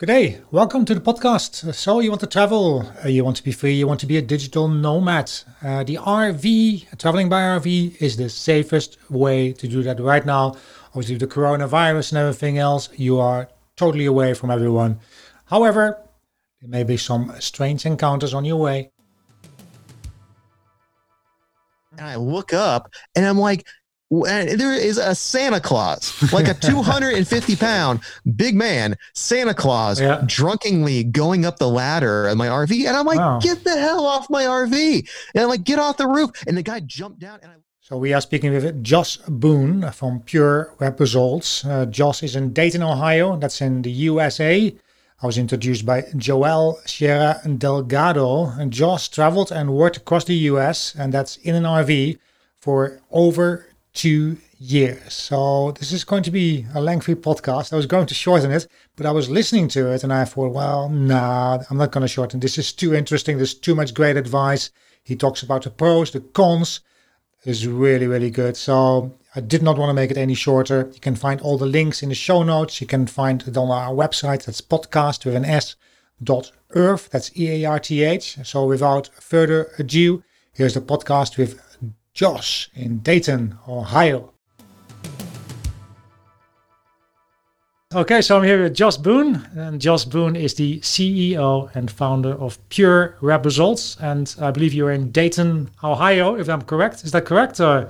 Good day. Welcome to the podcast. So, you want to travel, uh, you want to be free, you want to be a digital nomad. Uh, the RV, traveling by RV, is the safest way to do that right now. Obviously, with the coronavirus and everything else, you are totally away from everyone. However, there may be some strange encounters on your way. And I look up and I'm like, there is a Santa Claus, like a 250 pound big man, Santa Claus, yeah. drunkenly going up the ladder of my RV. And I'm like, wow. get the hell off my RV. And I'm like, get off the roof. And the guy jumped down and I so we are speaking with Josh Boone from Pure Web Results. Uh, Josh is in Dayton, Ohio. That's in the USA. I was introduced by Joel Sierra Delgado. And Josh traveled and worked across the US, and that's in an RV for over two years. So this is going to be a lengthy podcast. I was going to shorten it, but I was listening to it and I thought, well, nah, I'm not going to shorten. This is too interesting. There's too much great advice. He talks about the pros, the cons. Is really, really good. So I did not want to make it any shorter. You can find all the links in the show notes. You can find it on our website. That's podcast with an S dot earth. That's E A R T H. So without further ado, here's the podcast with Josh in Dayton, Ohio. Okay, so I'm here with Josh Boone, and Josh Boone is the CEO and founder of Pure Web Results, and I believe you're in Dayton, Ohio, if I'm correct. Is that correct? Or?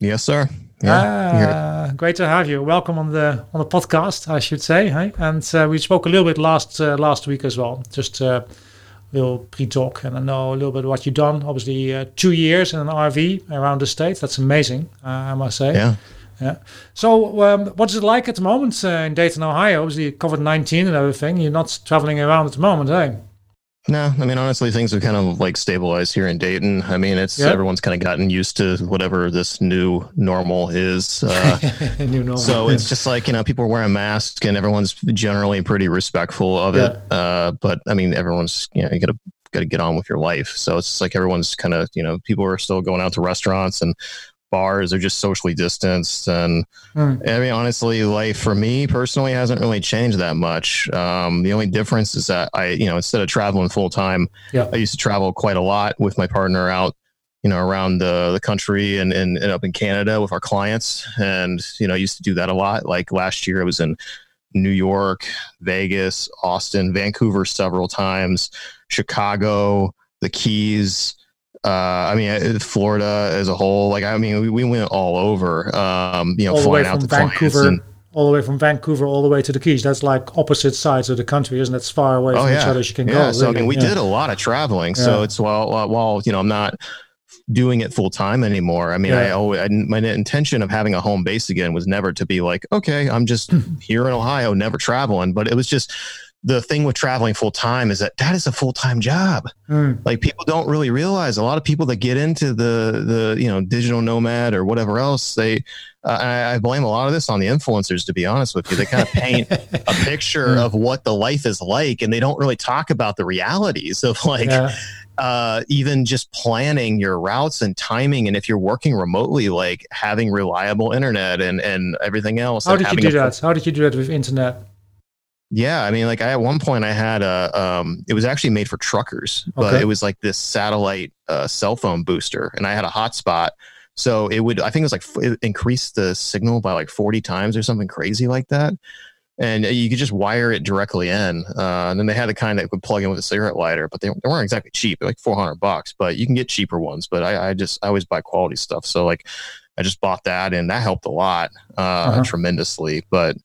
Yes, sir. Yeah, ah, great to have you. Welcome on the on the podcast, I should say. Hey? And uh, we spoke a little bit last uh, last week as well. Just uh, little pre-talk and I know a little bit what you've done. Obviously, uh, two years in an RV around the state. That's amazing, uh, I must say. Yeah. Yeah. So, um, what is it like at the moment uh, in Dayton, Ohio? Obviously, COVID nineteen and everything. You're not traveling around at the moment, eh? No, I mean honestly, things have kind of like stabilized here in Dayton. I mean, it's yep. everyone's kind of gotten used to whatever this new normal is. Uh, new normal. So it's just like you know, people are wearing masks and everyone's generally pretty respectful of yeah. it. Uh, but I mean, everyone's you know, you gotta got to get on with your life. So it's like everyone's kind of you know, people are still going out to restaurants and bars are just socially distanced and mm. i mean honestly life for me personally hasn't really changed that much um, the only difference is that i you know instead of traveling full time yeah. i used to travel quite a lot with my partner out you know around the, the country and, and, and up in canada with our clients and you know I used to do that a lot like last year i was in new york vegas austin vancouver several times chicago the keys uh, I mean, uh, Florida as a whole. Like, I mean, we, we went all over. Um, you know, all flying out to Vancouver, and, all the way from Vancouver all the way to the Keys. That's like opposite sides of the country, isn't it? It's far away oh, from yeah. each other as you can yeah, go. So really. I mean, we yeah. did a lot of traveling. So it's while while you know I'm not doing it full time anymore. I mean, I always I, my intention of having a home base again was never to be like, okay, I'm just here in Ohio, never traveling, but it was just the thing with traveling full time is that that is a full time job. Mm. Like people don't really realize a lot of people that get into the the you know digital nomad or whatever else they. Uh, I, I, blame a lot of this on the influencers, to be honest with you. They kind of paint a picture mm. of what the life is like, and they don't really talk about the realities of like yeah. uh, even just planning your routes and timing. And if you're working remotely, like having reliable internet and and everything else. How did you do that? How did you do that with internet? Yeah, I mean, like I at one point I had a, um, it was actually made for truckers, but okay. it was like this satellite uh, cell phone booster, and I had a hotspot, so it would, I think it was like it increased the signal by like forty times or something crazy like that, and you could just wire it directly in. Uh, and then they had the kind that would plug in with a cigarette lighter, but they, they weren't exactly cheap, like four hundred bucks, but you can get cheaper ones. But I, I just I always buy quality stuff, so like I just bought that, and that helped a lot, uh, uh-huh. tremendously, but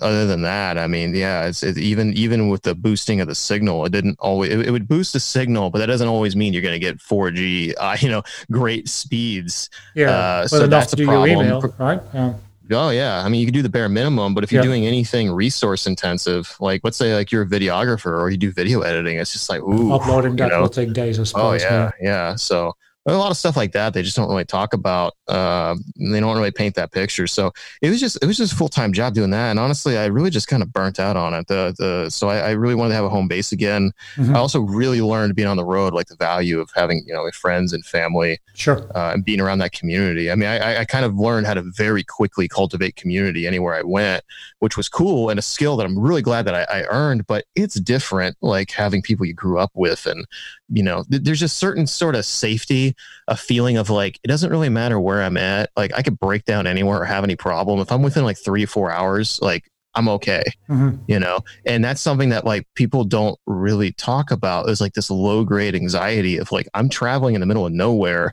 other than that, I mean, yeah, it's it, even even with the boosting of the signal, it didn't always. It, it would boost the signal, but that doesn't always mean you're going to get 4G, uh, you know, great speeds. Yeah, uh, so that's a problem. Email, right? Yeah. Oh yeah, I mean you can do the bare minimum, but if you're yeah. doing anything resource intensive, like let's say like you're a videographer or you do video editing, it's just like ooh, uploading that know? will take days. I suppose. Oh yeah, yeah. yeah. So a lot of stuff like that they just don't really talk about uh, they don't really paint that picture. So it was just it was just a full-time job doing that and honestly i really just kind of burnt out on it. The the so i, I really wanted to have a home base again. Mm-hmm. i also really learned being on the road like the value of having you know friends and family sure. uh, and being around that community. I mean I, I kind of learned how to very quickly cultivate community anywhere i went which was cool and a skill that i'm really glad that I, I earned but it's different like having people you grew up with and you know th- there's just certain sort of safety a feeling of like it doesn't really matter where i'm at like i could break down anywhere or have any problem if i'm within like three or four hours like i'm okay mm-hmm. you know and that's something that like people don't really talk about there's like this low grade anxiety of like i'm traveling in the middle of nowhere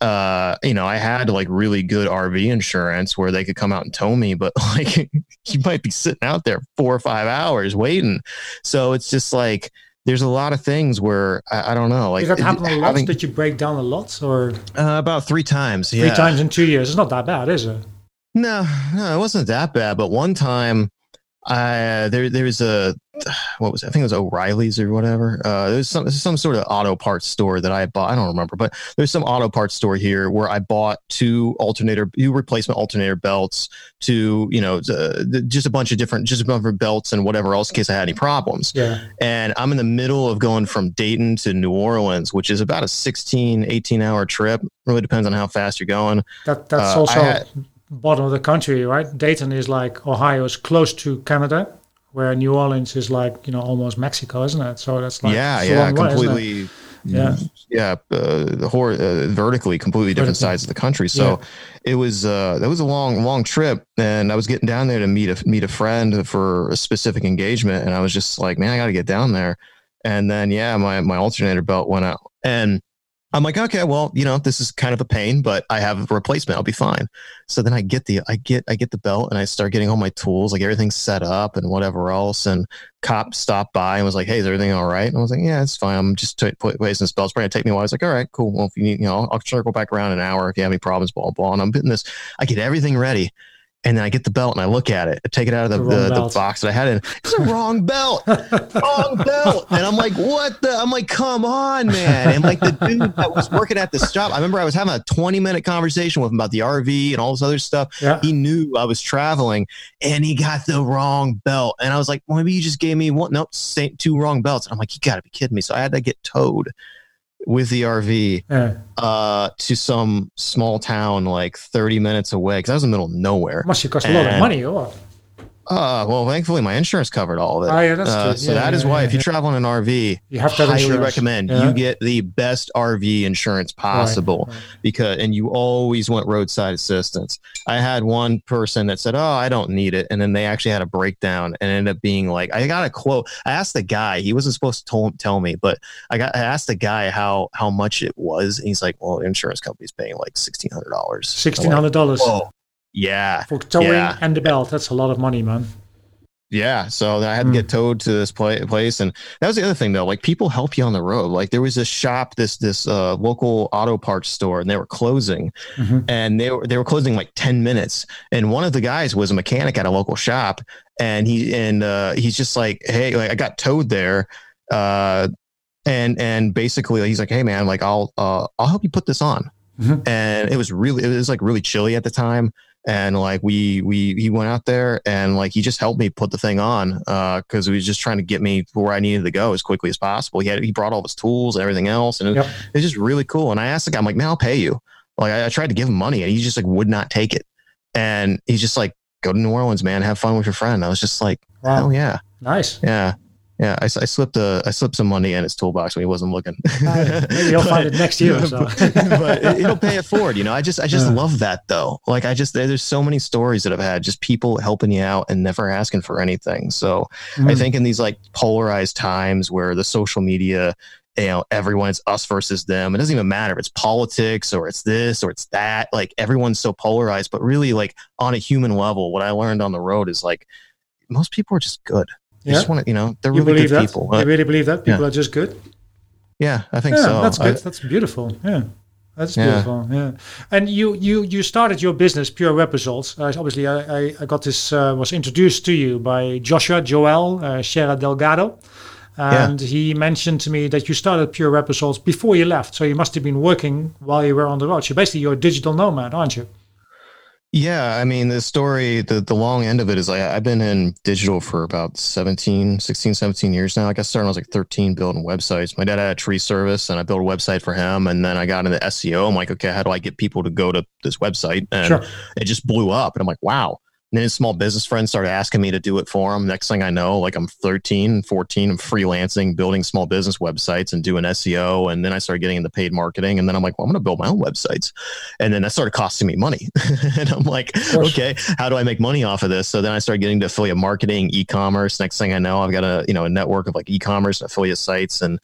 uh, you know, I had like really good RV insurance where they could come out and tow me, but like you might be sitting out there four or five hours waiting. So it's just like there's a lot of things where I, I don't know. Like, did that happen a lot? Having, did you break down a lot, or uh, about three times? Yeah, three times in two years. It's not that bad, is it? No, no, it wasn't that bad. But one time, I there there was a what was it? I think it was O'Reilly's or whatever. Uh, there's some some sort of auto parts store that I bought. I don't remember, but there's some auto parts store here where I bought two alternator, two replacement alternator belts, to you know uh, just a bunch of different, just a bunch of belts and whatever else in case I had any problems. Yeah. And I'm in the middle of going from Dayton to New Orleans, which is about a 16, 18 hour trip. Really depends on how fast you're going. That that's uh, also. Had, bottom of the country, right? Dayton is like Ohio is close to Canada, where New Orleans is like you know almost Mexico, isn't it? So that's like yeah, yeah, completely. Way, yeah, yeah, uh, hor- uh, vertically, completely different sides of the country. So yeah. it was uh, that was a long, long trip, and I was getting down there to meet a meet a friend for a specific engagement, and I was just like, man, I got to get down there. And then yeah, my my alternator belt went out, and I'm like, okay, well, you know, this is kind of a pain, but I have a replacement. I'll be fine. So then I get the, I get, I get the belt and I start getting all my tools, like everything's set up and whatever else. And cop stopped by and was like, Hey, is everything all right? And I was like, yeah, it's fine. I'm just t- this belt. It's probably gonna take me a while. I was like, all right, cool. Well, if you need, you know, I'll circle back around an hour if you have any problems, blah, blah. And I'm putting this, I get everything ready. And then I get the belt and I look at it, I take it out of the, the, the, the box that I had in. It's a wrong belt, wrong belt. And I'm like, what the? I'm like, come on, man. And like the dude that was working at the shop, I remember I was having a 20 minute conversation with him about the RV and all this other stuff. Yeah. He knew I was traveling and he got the wrong belt. And I was like, well, maybe you just gave me one, nope, same, two wrong belts. And I'm like, you got to be kidding me. So I had to get towed with the RV yeah. uh, to some small town like 30 minutes away because I was in the middle of nowhere. Must have cost and, a lot of money or uh, well, thankfully, my insurance covered all of it. Oh, yeah, that's uh, true. So yeah, that yeah, is why, if you travel in an RV, you have to highly insurance. recommend you get the best RV insurance possible right, right. because, and you always want roadside assistance. I had one person that said, "Oh, I don't need it," and then they actually had a breakdown and ended up being like, I got a quote. I asked the guy; he wasn't supposed to tell, tell me, but I got I asked the guy how how much it was, and he's like, "Well, insurance company's paying like sixteen hundred dollars." Sixteen hundred dollars. Oh, yeah. For towing yeah. and the belt. That's a lot of money, man. Yeah, so I had to get hmm. towed to this place, and that was the other thing though. Like people help you on the road. Like there was this shop, this this uh, local auto parts store, and they were closing, mm-hmm. and they were they were closing like ten minutes. And one of the guys was a mechanic at a local shop, and he and uh, he's just like, hey, like I got towed there, uh, and and basically he's like, hey man, like I'll uh, I'll help you put this on. Mm-hmm. And it was really it was like really chilly at the time and like we we he went out there and like he just helped me put the thing on because uh, he was just trying to get me where I needed to go as quickly as possible. He had he brought all his tools and everything else, and it, yep. it's just really cool. And I asked the guy, I'm like, man, I'll pay you. Like I, I, tried to give him money, and he just like would not take it. And he's just like, go to New Orleans, man, have fun with your friend. I was just like, wow. hell yeah, nice, yeah. Yeah, I, I, slipped a I slipped some money in his toolbox when he wasn't looking. Maybe he'll find it next year. So. but it'll pay it forward. You know, I just I just yeah. love that though. Like I just there's so many stories that I've had just people helping you out and never asking for anything. So mm. I think in these like polarized times where the social media you know everyone's us versus them it doesn't even matter if it's politics or it's this or it's that like everyone's so polarized but really like on a human level what i learned on the road is like most people are just good yeah. just want to, you know, they're you really good that? people. You really believe that people yeah. are just good? Yeah, I think yeah, so. That's good. I, that's beautiful. Yeah. That's beautiful. Yeah. yeah. And you you you started your business, Pure Web Results. Uh, obviously, I, I, I got this uh, was introduced to you by Joshua Joel uh, Delgado. and yeah. he mentioned to me that you started Pure Web Results before you left. So you must have been working while you were on the road. So basically, you're a digital nomad, aren't you? Yeah, I mean, the story, the, the long end of it is like I've been in digital for about 17, 16, 17 years now. I got started when I was like 13 building websites. My dad had a tree service and I built a website for him. And then I got into SEO. I'm like, okay, how do I get people to go to this website? And sure. it just blew up. And I'm like, wow, and then his small business friends started asking me to do it for them. Next thing I know, like I'm 13, 14, I'm freelancing, building small business websites and doing SEO. And then I started getting into paid marketing. And then I'm like, well, I'm going to build my own websites. And then that started costing me money. and I'm like, okay, how do I make money off of this? So then I started getting to affiliate marketing, e-commerce. Next thing I know, I've got a, you know, a network of like e-commerce and affiliate sites. And,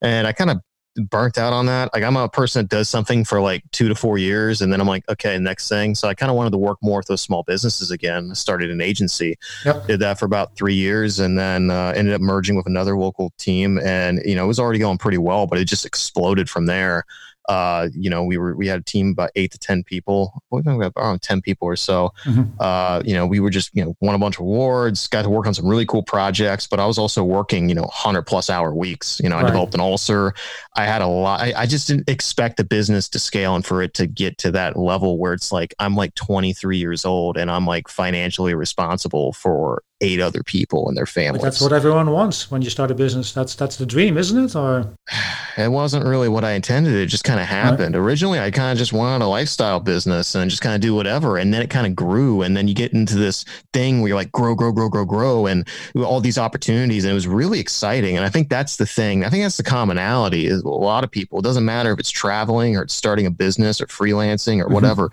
and I kind of burnt out on that. Like I'm a person that does something for like two to four years, and then I'm like, okay, next thing. So I kind of wanted to work more with those small businesses again. I started an agency, yep. did that for about three years, and then uh, ended up merging with another local team. And you know, it was already going pretty well, but it just exploded from there uh, you know, we were we had a team about eight to ten people. We got around ten people or so. Mm-hmm. Uh, you know, we were just you know won a bunch of awards, got to work on some really cool projects. But I was also working you know hundred plus hour weeks. You know, I right. developed an ulcer. I had a lot. I, I, just didn't expect the business to scale and for it to get to that level where it's like I'm like 23 years old and I'm like financially responsible for eight other people and their families. But that's what everyone wants when you start a business. That's that's the dream, isn't it? Or it wasn't really what I intended. It just kind of happened. Right. Originally, I kind of just wanted a lifestyle business and just kind of do whatever. And then it kind of grew. And then you get into this thing where you're like grow, grow, grow, grow, grow, and all these opportunities. And it was really exciting. And I think that's the thing. I think that's the commonality is a lot of people. It doesn't matter if it's traveling or it's starting a business or freelancing or mm-hmm. whatever.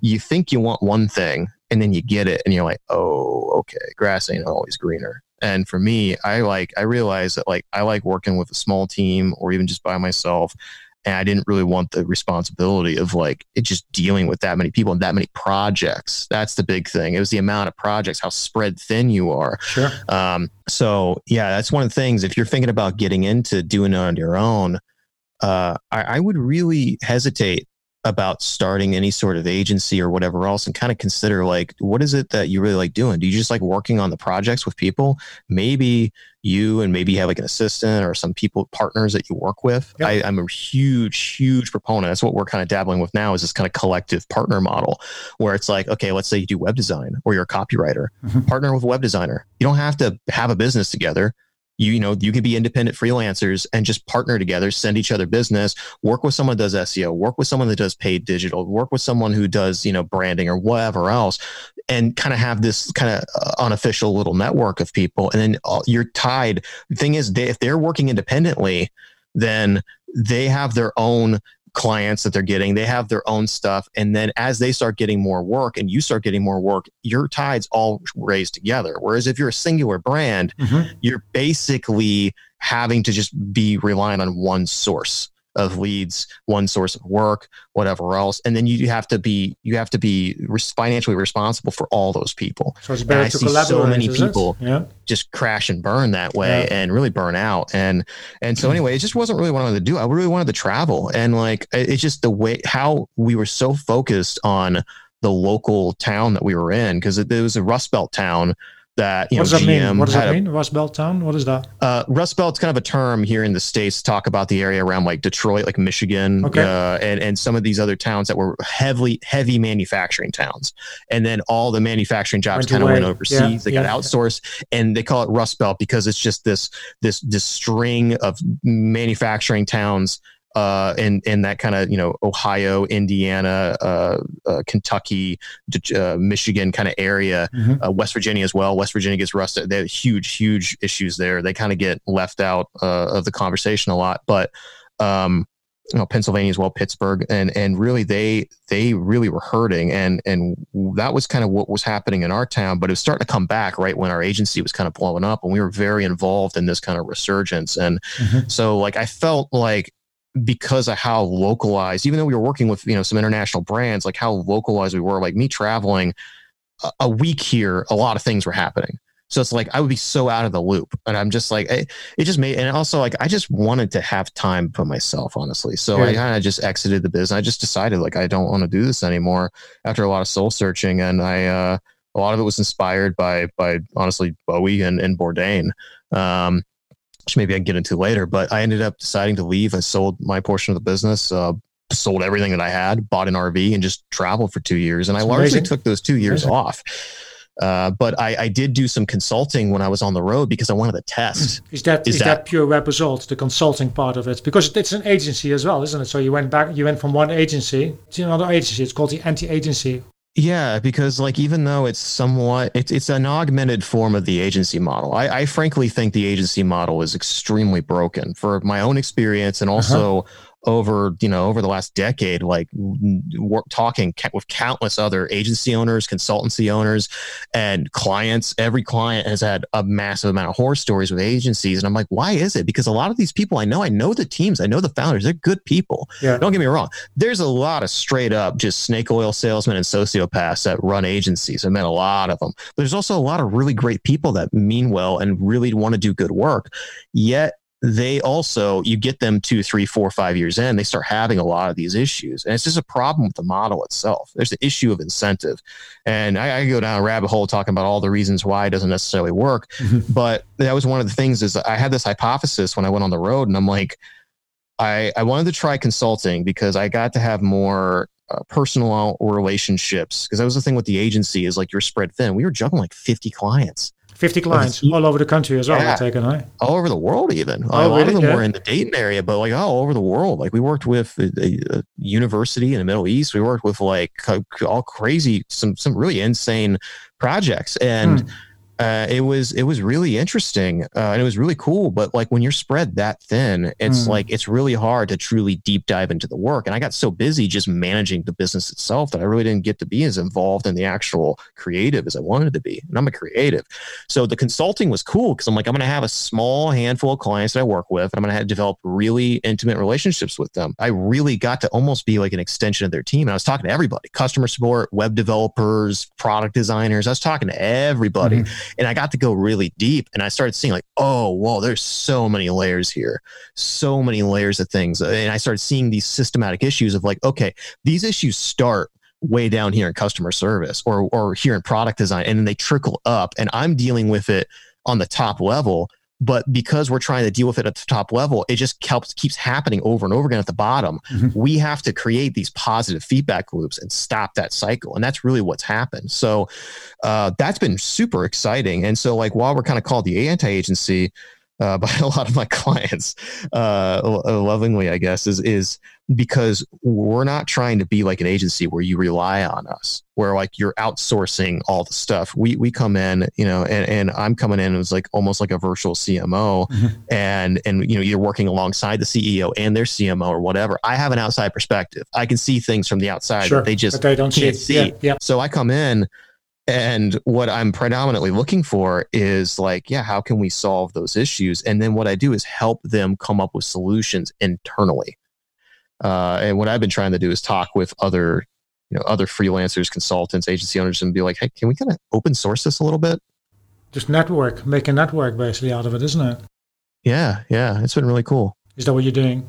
You think you want one thing and then you get it and you're like, oh, okay, grass ain't always greener. And for me, I like, I realize that like, I like working with a small team or even just by myself. And I didn't really want the responsibility of like it just dealing with that many people and that many projects. That's the big thing. It was the amount of projects, how spread thin you are. Sure. Um, so yeah, that's one of the things. If you're thinking about getting into doing it on your own, uh, I, I would really hesitate about starting any sort of agency or whatever else and kind of consider like what is it that you really like doing? Do you just like working on the projects with people? Maybe you and maybe you have like an assistant or some people partners that you work with. Yep. I, i'm a huge huge proponent. That's what we're kind of dabbling with now is this kind of collective partner model where it's like okay let's say you do web design or you're a copywriter. Mm-hmm. partner with a web designer. You don't have to have a business together you, you know you could be independent freelancers and just partner together send each other business work with someone that does seo work with someone that does paid digital work with someone who does you know branding or whatever else and kind of have this kind of uh, unofficial little network of people. And then uh, you're tied the thing is they, if they're working independently then they have their own clients that they're getting. They have their own stuff. And then as they start getting more work and you start getting more work, your tides all raise together. Whereas if you're a singular brand, mm-hmm. you're basically having to just be reliant on one source of leads, one source of work, whatever else, and then you have to be you have to be financially responsible for all those people. So it's better and I to see so many people yeah. just crash and burn that way, yeah. and really burn out. And and so hmm. anyway, it just wasn't really what I wanted to do. I really wanted to travel, and like it's just the way how we were so focused on the local town that we were in because it, it was a Rust Belt town that you what know does that GM mean? What does that mean? Rust Belt town? What is that? Uh, Rust Belt's kind of a term here in the states. Talk about the area around like Detroit, like Michigan, okay. uh, and and some of these other towns that were heavily heavy manufacturing towns. And then all the manufacturing jobs kind of went overseas. Yeah, they yeah, got outsourced, yeah. and they call it Rust Belt because it's just this this this string of manufacturing towns uh, in in that kind of you know Ohio, Indiana, uh, uh, Kentucky, uh, Michigan kind of area, mm-hmm. Uh, West Virginia as well. West Virginia gets rusted. They have huge, huge issues there. They kind of get left out uh, of the conversation a lot, but. Um, you know Pennsylvania as well, Pittsburgh, and and really they they really were hurting, and and that was kind of what was happening in our town, but it was starting to come back right when our agency was kind of blowing up, and we were very involved in this kind of resurgence, and mm-hmm. so like I felt like because of how localized, even though we were working with, you know, some international brands, like how localized we were, like me traveling a, a week here, a lot of things were happening. So it's like I would be so out of the loop, and I'm just like it, it just made, and also like I just wanted to have time for myself, honestly. So yeah. I kind of just exited the business. I just decided like I don't want to do this anymore after a lot of soul searching, and I uh, a lot of it was inspired by by honestly Bowie and and Bourdain. Um, which maybe I can get into later. But I ended up deciding to leave. I sold my portion of the business, uh, sold everything that I had, bought an RV, and just traveled for two years. And That's I largely amazing. took those two years amazing. off. Uh, but I, I, did do some consulting when I was on the road because I wanted to test. Is that is, is that, that, pure web results, the consulting part of it? Because it's an agency as well, isn't it? So you went back, you went from one agency to another agency. It's called the anti-agency. Yeah, because like even though it's somewhat it's it's an augmented form of the agency model. I, I frankly think the agency model is extremely broken for my own experience and uh-huh. also uh-huh over you know over the last decade like work, talking with countless other agency owners consultancy owners and clients. Every client has had a massive amount of horror stories with agencies and i'm like why is it? Because a lot of these people i know i know the teams i know the founders they're good people. Yeah. don't get me wrong there's a lot of straight up just snake oil salesmen and sociopaths that run agencies. I met a lot of them but there's also a lot of really great people that mean well and really want to do good work. Yet they also you get them two three four five years in they start having a lot of these issues. And it's just a problem with the model itself. There's the issue of incentive. And i, I go down a rabbit hole talking about all the reasons why it doesn't necessarily work. Mm-hmm. but that was one of the things is i had this hypothesis when i went on the road and i'm like i i wanted to try consulting because i got to have more uh, personal relationships. Because that was the thing with the agency is like you're spread thin. We were juggling like 50 clients 50 clients all over the country as well. Yeah. Taken, right? All over the world, even. Oh, a lot really? of them yeah. were in the Dayton area, but like all over the world. Like we worked with a, a, university in the Middle East. We worked with like all crazy, some some really insane projects, and. Hmm uh, it was it was really interesting uh, and it was really cool. But like when you're spread that thin, it's mm. like it's really hard to truly deep dive into the work. And I got so busy just managing the business itself that I really didn't get to be as involved in the actual creative as I wanted to be. And I'm a creative, so the consulting was cool because I'm like I'm going to have a small handful of clients that I work with, and I'm going to have develop really intimate relationships with them. I really got to almost be like an extension of their team. And I was talking to everybody: customer support, web developers, product designers. I was talking to everybody. Mm-hmm and I got to go really deep and I started seeing like, oh, whoa, there's so many layers here, so many layers of things. And I started seeing these systematic issues of like, okay, these issues start way down here in customer service or or here in product design and then they trickle up and I'm dealing with it on the top level but because we're trying to deal with it at the top level, it just helps, keeps happening over and over again at the bottom. Mm-hmm. We have to create these positive feedback loops and stop that cycle. And that's really what's happened. So uh, that's been super exciting. And so, like, while we're kind of called the anti agency, uh, by a lot of my clients, uh, lovingly, I guess, is is because we're not trying to be like an agency where you rely on us, where like you're outsourcing all the stuff. We we come in, you know, and, and I'm coming in as like almost like a virtual CMO, mm-hmm. and and you know you're working alongside the CEO and their CMO or whatever. I have an outside perspective. I can see things from the outside sure, that they just they don't can't see. see. Yeah, yeah. So I come in and what I'm predominantly looking for is like, yeah, how can we solve those issues? And then what I do is help them come up with solutions internally. Uh, and what I've been trying to do is talk with other, you know, other freelancers, consultants, agency owners, and be like, hey, can we kind of open source this a little bit? Just network, make a network basically out of it, isn't it? Yeah, yeah, it's been really cool. Is that what you're doing?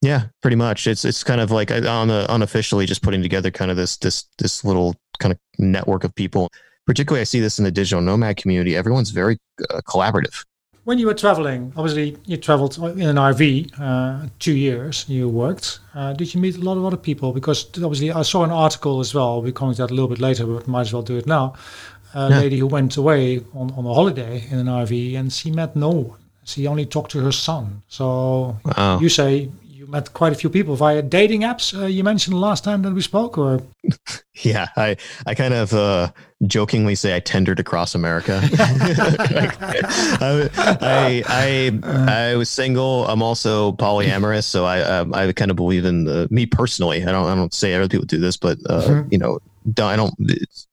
Yeah, pretty much. It's it's kind of like on the unofficially just putting together kind of this this this little kind of network of people. Particularly, I see this in the digital nomad community. Everyone's very uh, collaborative. When you were traveling, obviously you traveled in an RV. Uh, two years you worked. Uh, did you meet a lot of other people? Because obviously I saw an article as well. We'll comment that a little bit later, but might as well do it now. A yeah. lady who went away on, on a holiday in an RV and she met no one. She only talked to her son. So wow. you say met quite a few people via dating apps. Uh, you mentioned last time that we spoke, or yeah, I I kind of uh, jokingly say I tendered across America. I, I, I I was single. I'm also polyamorous, so I um, I kind of believe in the, me personally. I don't I don't say other people do this, but uh, mm-hmm. you know. Don't, I don't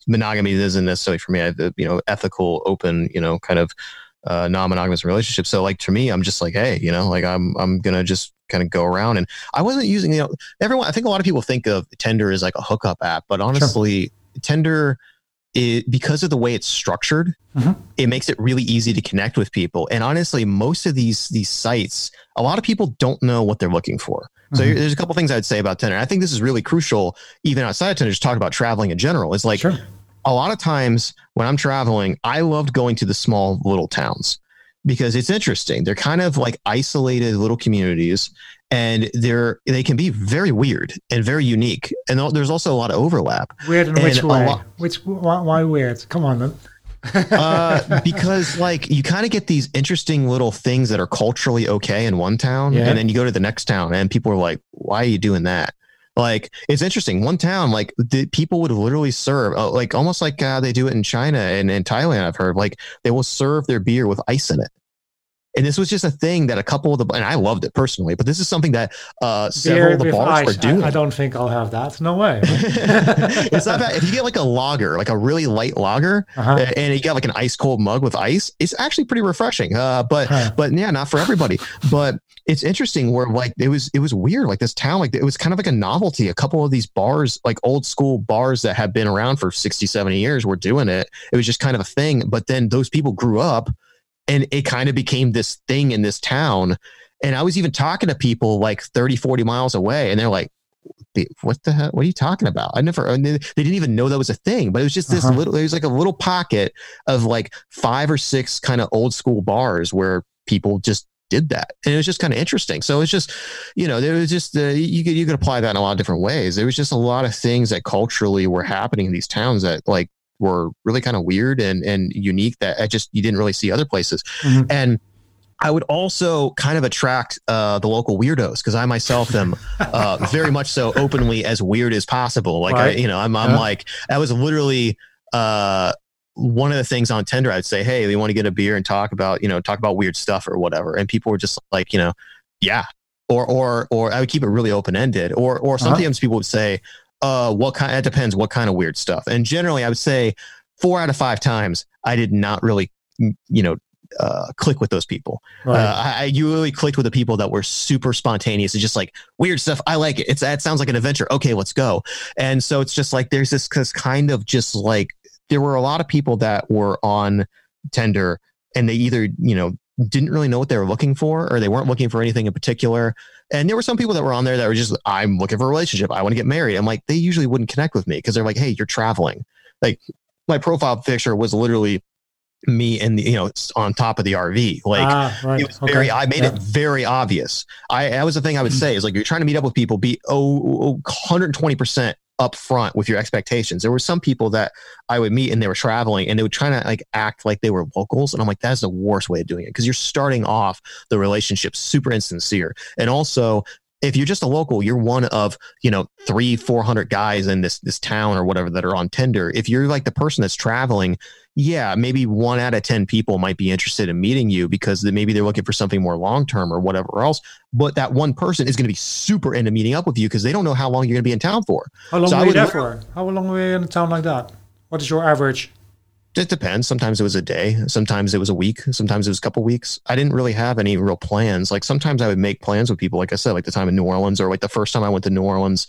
monogamy isn't necessarily for me. I have you know ethical, open, you know, kind of uh, non-monogamous relationship. So like to me, I'm just like, hey, you know, like I'm I'm gonna just kind of go around. And I wasn't using, you know, everyone. I think a lot of people think of Tinder as like a hookup app, but honestly, sure. Tinder. It, because of the way it's structured, mm-hmm. it makes it really easy to connect with people. And honestly, most of these these sites, a lot of people don't know what they're looking for. So mm-hmm. there's a couple things I'd say about Tinder. I think this is really crucial, even outside of Tinder, just talk about traveling in general. It's like sure a lot of times when I'm traveling, I loved going to the small little towns because it's interesting. They're kind of like isolated little communities and they're they can be very weird and very unique. And there's also a lot of overlap. Weird in and which way? Lo- which why, why, weird? Come on, then. uh, because like you kind of get these interesting little things that are culturally okay in one town, yeah. and then you go to the next town, and people are like, "Why are you doing that?" Like it's interesting. One town, like the people would literally serve, uh, like almost like uh, they do it in China and in Thailand. I've heard like they will serve their beer with ice in it. And this was just a thing that a couple of the, and I loved it personally, but this is something that uh, several of the bars were doing. I, don't think I'll have that. No way. it's not bad. If you get like a lager, like a really light lager, uh-huh. and you got like an ice cold mug with ice, it's actually pretty refreshing. Uh, but, huh. but yeah, not for everybody. But it's interesting where like it was, it was weird. Like this town, like it was kind of like a novelty. A couple of these bars, like old school bars that have been around for 60, 70 years were doing it. It was just kind of a thing. But then those people grew up and it kind of became this thing in this town. And i was even talking to people like 30 40 miles away and they're like what the hell? What are you talking about? I never they didn't even know that was a thing but it was just this uh-huh. little it was like a little pocket of like five or six kind of old school bars where people just did that and it was just kind of interesting. So it's just you know there was just uh, you could you could apply that in a lot of different ways. There was just a lot of things that culturally were happening in these towns that like were really kind of weird and and unique that I just you didn't really see other places. Mm-hmm. And I would also kind of attract uh, the local weirdos because I myself am uh, very much so openly as weird as possible. Like right. I, you know, I'm I'm yeah. like I was literally uh, one of the things on Tinder. I'd say, hey, we want to get a beer and talk about you know talk about weird stuff or whatever, and people were just like, you know, yeah, or or or I would keep it really open ended, or or uh-huh. sometimes uh-huh. people would say, uh, what kind? It depends what kind of weird stuff. And generally, I would say four out of five times I did not really, you know, uh, click with those people. Right. Uh, I, I usually clicked with the people that were super spontaneous. It's just like weird stuff. I like it. It's that sounds like an adventure. Okay, let's go. And so it's just like there's this cause kind of just like there were a lot of people that were on Tinder and they either you know didn't really know what they were looking for or they weren't looking for anything in particular. And there were some people that were on there that were just, I'm looking for a relationship. I want to get married. I'm like, they usually wouldn't connect with me because they're like, hey, you're traveling. Like my profile picture was literally me and the, you know on top of the RV. Like ah, right. it was okay. very I made yeah. it very obvious. I that was the thing I would say is like you're trying to meet up with people, be oh 120 percent upfront with your expectations. There were some people that I would meet and they were traveling and they would try to like act like they were locals. And I'm like, that's the worst way of doing it because you're starting off the relationship super insincere. And also, if you're just a local, you're one of, you know, three, 400 guys in this, this town or whatever that are on Tinder. If you're like the person that's traveling, yeah, maybe one out of 10 people might be interested in meeting you because maybe they're looking for something more long term or whatever else. But that one person is going to be super into meeting up with you because they don't know how long you're going to be in town for. How long so were you there for? How long were you in a town like that? What is your average? It depends. Sometimes it was a day. Sometimes it was a week. Sometimes it was a couple weeks. I didn't really have any real plans. Like sometimes I would make plans with people. Like I said, like the time in New Orleans or like the first time I went to New Orleans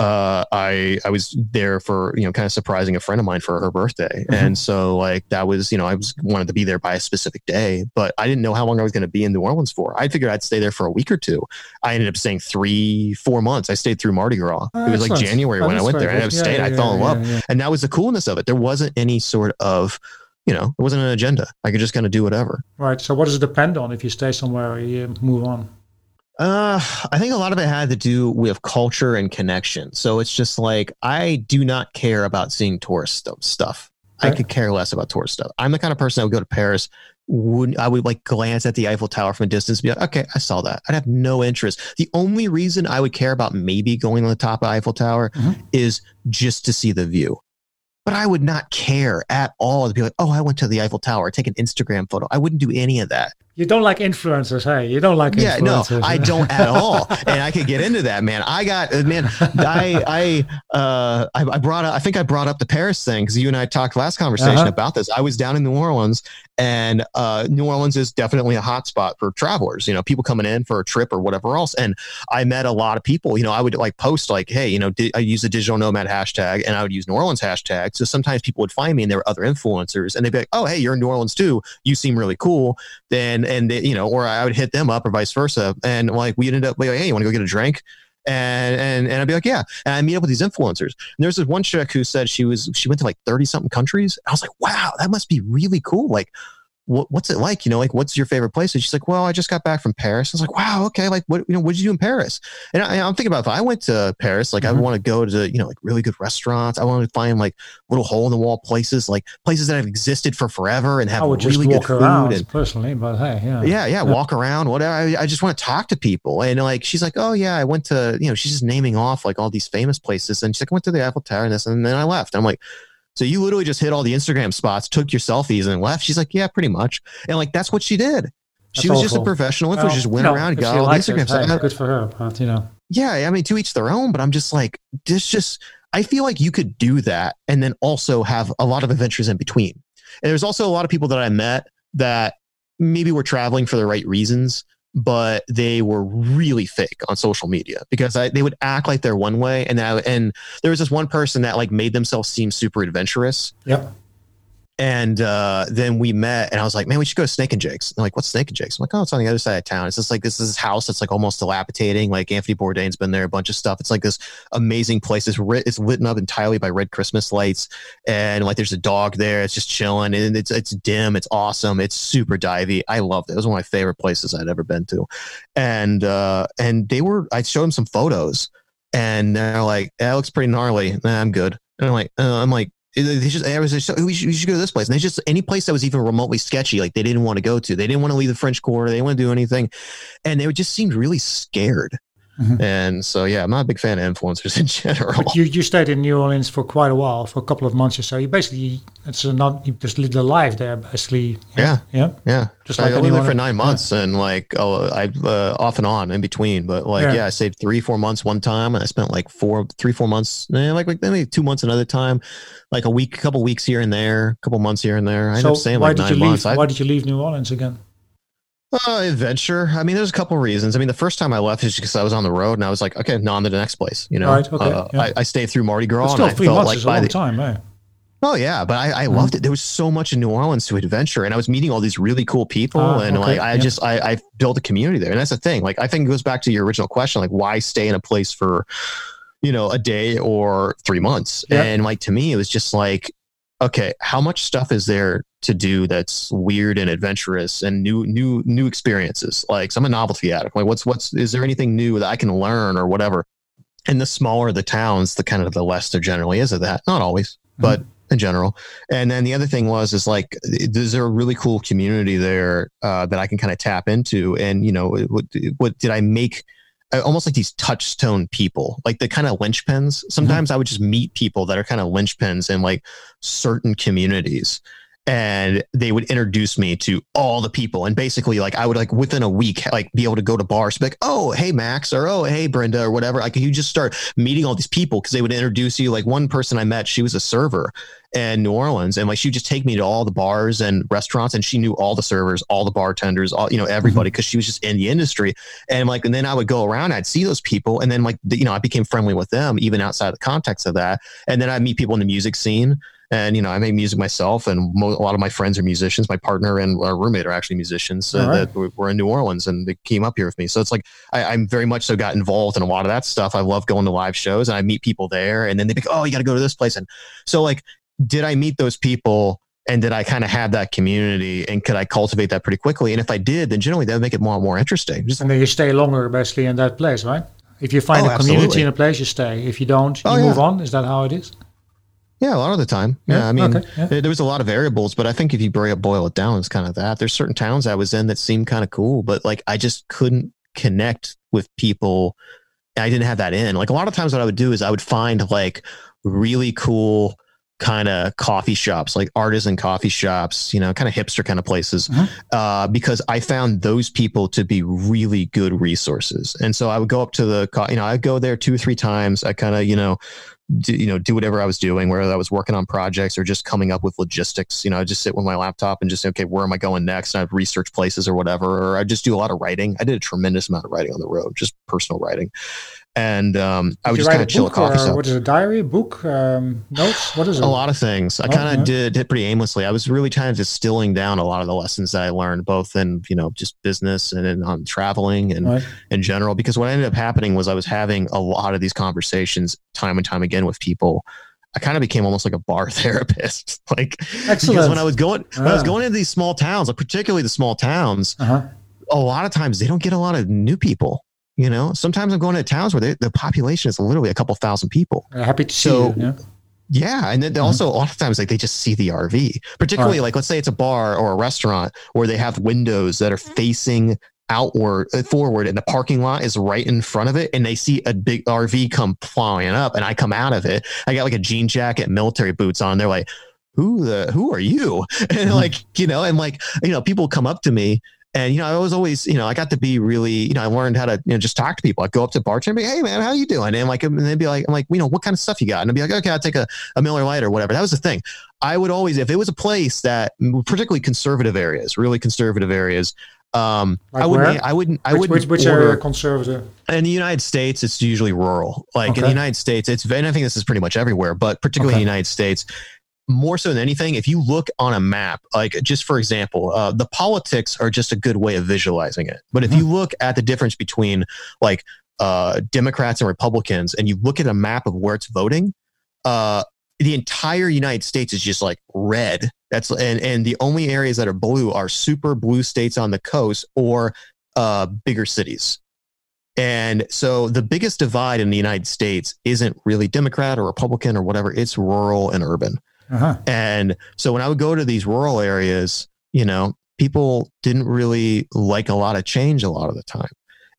uh, I I was there for you know kind of surprising a friend of mine for her birthday, mm-hmm. and so like that was you know I was wanted to be there by a specific day, but I didn't know how long I was going to be in New Orleans for. I figured I'd stay there for a week or two. I ended up staying three four months. I stayed through Mardi Gras. Oh, it was like January when I went there, and I stayed. Yeah, I fell in love, and that was the coolness of it. There wasn't any sort of you know, it wasn't an agenda. I could just kind of do whatever. Right. So, what does it depend on if you stay somewhere or you move on? Uh, I think a lot of it had to do with culture and connection. So it's just like I do not care about seeing tourist stuff. I could care less about tourist stuff. I'm the kind of person that would go to Paris. Would I would like glance at the Eiffel Tower from a distance, be like, okay, I saw that. I'd have no interest. The only reason I would care about maybe going on the top of Eiffel Tower mm-hmm. is just to see the view. But I would not care at all to be like, oh, I went to the Eiffel Tower, take an Instagram photo. I wouldn't do any of that. You don't like influencers, hey? You don't like yeah, no, I don't at all. and I could get into that, man. I got uh, man, I I uh I, I brought up, I think I brought up the Paris thing because you and I talked last conversation uh-huh. about this. I was down in New Orleans and uh, New Orleans is definitely a hotspot for travelers. You know, people coming in for a trip or whatever else. And I met a lot of people. You know, I would like post like, "Hey, you know, di- I use the digital nomad hashtag, and I would use New Orleans hashtag." So sometimes people would find me, and there were other influencers, and they'd be like, "Oh, hey, you're in New Orleans too. You seem really cool." Then and they, you know, or I would hit them up or vice versa, and like we ended up like, "Hey, you want to go get a drink?" and and and I'd be like, yeah. And I meet up with these influencers. And there's this one chick who said she was she went to like thirty something countries. I was like, wow, that must be really cool. Like what, what's it like? You know, like, what's your favorite place? And she's like, well, I just got back from Paris. I was like, wow, okay. Like, what, you know, what did you do in Paris? And I, am thinking about if I went to Paris, like, mm-hmm. I want to go to, you know, like really good restaurants. I want to find like little hole in the wall places, like places that have existed for forever and have really good food. And, personally, but hey, yeah. Yeah. Yeah. Walk around, whatever. I, I just want to talk to people. And like, she's like, oh, yeah, I went to, you know, she's just naming off like all these famous places. And she's like, I went to the Eiffel Tower and this, and then I left. And I'm like, so you literally just hit all the Instagram spots, took your selfies, and left. She's like, yeah, pretty much. And like that's what she did. That's she was awful. just a professional influencer. Well, she just went around, got all the Instagram stuff. good for her, but you know. Yeah, I mean, to each their own. But I'm just like, this just. I feel like you could do that and then also have a lot of adventures in between. And there's also a lot of people that I met that maybe were traveling for the right reasons, but they were really fake on social media because I, they would act like they're one way and I, and there was this one person that like made themselves seem super adventurous. Yep. And uh, then we met, and I was like, "Man, we should go to Snake and Jake's." And like, "What's Snake and Jake's?" I'm like, "Oh, it's on the other side of town. It's just like this is this house that's like almost dilapidating. Like Anthony Bourdain's been there, a bunch of stuff. It's like this amazing place. It's, rit- it's lit up entirely by red Christmas lights, and like there's a dog there. It's just chilling, and it's it's dim. It's awesome. It's super divey. I loved it. It was one of my favorite places I'd ever been to, and uh, and they were. I showed them some photos, and they're like, "That looks pretty gnarly." Nah, I'm good. And I'm like, uh, I'm like, they just, I was just, we should, we should go to this place. And they just, any place that was even remotely sketchy, like they didn't want to go to. They didn't want to leave the French Quarter. They didn't want to do anything. And they just seemed really scared. Mm-hmm. And so, yeah, I'm not a big fan of influencers in general. But you, you stayed in New Orleans for quite a while, for a couple of months or so. You basically, it's not, you just lived a life there, basically. Yeah. Yeah. Yeah. Just like I lived there for nine months yeah. and like, oh, I, uh, off and on in between. But like, yeah. yeah. I stayed three, four months one time. And I spent like four, three, four months, eh, like, like maybe two months another time, like a week, a couple weeks here and there, a couple months here and there. I so ended up staying like nine months. Why did you leave New Orleans again? Uh, adventure. I mean, there's a couple reasons. I mean, the first time I left is because I was on the road and I was like, okay, now on to the next place. You know, right? Okay. Uh, yeah. I, I, stayed through Mardi Gras. still, and three I felt like by the time, eh? Oh yeah, but I, I mm loved it. There was so much in New Orleans to adventure, and I was meeting all these really cool people, uh, and okay. like I yeah. just I, I built a community there, and that's the thing. Like I think it goes back to your original question, like why stay in a place for you know a day or three months? Yeah. And like to me, it was just like okay, how much stuff is there to do that's weird and adventurous and new new new experiences? Like, so I'm a novelty addict. Like, what's what's is there anything new that I can learn or whatever? And the smaller the towns, the kind of the less there generally is of that. Not always, mm-hmm. but in general. And then the other thing was is like, is there a really cool community there uh, that I can kind of tap into? And you know, what, what did I make? Almost like these touchstone people, like the kind of linchpins. Sometimes mm-hmm. I would just meet people that are kind of linchpins in like certain communities and they would introduce me to all the people. And basically like i would like within a week like be able to go to bars be like oh hey max or oh hey brenda or whatever. Like you just start meeting all these people because they would introduce you. Like one person i met she was a server in new orleans and like she would just take me to all the bars and restaurants and she knew all the servers all the bartenders all you know everybody because mm-hmm. she was just in the industry. And like and then i would go around i'd see those people and then like you know i became friendly with them even outside the context of that. And then i'd meet people in the music scene and you know, I make music myself, and mo- a lot of my friends are musicians. My partner and our roommate are actually musicians uh, right. that were in New Orleans, and they came up here with me. So it's like I, am very much so got involved in a lot of that stuff. I love going to live shows, and I meet people there, and then they be, oh, you got to go to this place, and so like, did I meet those people? and did I kind of have that community and could I cultivate that pretty quickly? And if I did, then generally that would make it more and more interesting. Just, and then you stay longer basically in that place, right? If you find oh, a community absolutely. in a place, you stay. If you don't, you oh, move yeah. on. Is that how it is? Yeah, a lot of the time. Yeah, yeah I mean, okay, yeah. there, there, was a lot of variables, but I think if you boil it down, it's kind of that. There's certain towns I was in that seemed kind of cool, but like I just couldn't connect with people. I didn't have that in. Like a lot of times, what I would do is I would find like really cool kind of coffee shops, like artisan coffee shops, you know, kind of hipster kind of places, mm-hmm. uh, because I found those people to be really good resources. And so I would go up to the, you know, I'd go there two or three times. I kind of, you know, do, you know, do whatever I was doing, whether I was working on projects or just coming up with logistics. You know, I just sit with my laptop and just say, okay, where am I going next? And I'd research places or whatever, or I just do a lot of writing. I did a tremendous amount of writing on the road, just personal writing and um, I would just kind of chill at coffee shop. What is a diary, book, um, notes? What is it? A lot of things. I kind of did it pretty aimlessly. I was really kind of distilling down a lot of the lessons that I learned, both in you know just business and in on traveling and right. in general. Because what ended up happening was I was having a lot of these conversations time and time again with people I kind of became almost like a bar therapist. like Excellent. because when I was going, when I was going into these small towns, like particularly the small towns, uh-huh. a lot of times they don't get a lot of new people. You know, sometimes I'm going to towns where they, the population is literally a couple thousand people. happy to so, see you. Yeah. Yeah, and then mm-hmm. also a lot of times like they just see the RV. Particularly right. like let's say it's a bar or a restaurant where they have windows that are facing outward uh, forward and the parking lot is right in front of it and they see a big RV come flying up and I come out of it. I got like a jean jacket, military boots on. They're like, "Who the who are you?" And mm-hmm. like, you know, and like, you know, people come up to me and you know, I was always, you know, I got to be really, you know, I learned how to, you know, just talk to people. I'd go up to bartender, and be, hey man, how you doing? And like, and they'd be like, I'm like, you know, what kind of stuff you got? And I'd be like, okay, I'll take a, a Miller Lite or whatever. That was the thing. I would always, if it was a place that, particularly conservative areas, really conservative areas, um, like I wouldn't, I wouldn't, I wouldn't. Which, which area conservative? In the United States, it's usually rural. Like okay. in the United States, it's, and I think this is pretty much everywhere, but particularly okay. in the United States, more so than anything, if you look on a map, like just for example, uh, the politics are just a good way of visualizing it. But if mm-hmm. you look at the difference between like uh, Democrats and Republicans, and you look at a map of where it's voting, uh, the entire United States is just like red. That's and and the only areas that are blue are super blue states on the coast or uh, bigger cities. And so the biggest divide in the United States isn't really Democrat or Republican or whatever. It's rural and urban. Uh-huh. And so when I would go to these rural areas, you know, people didn't really like a lot of change a lot of the time.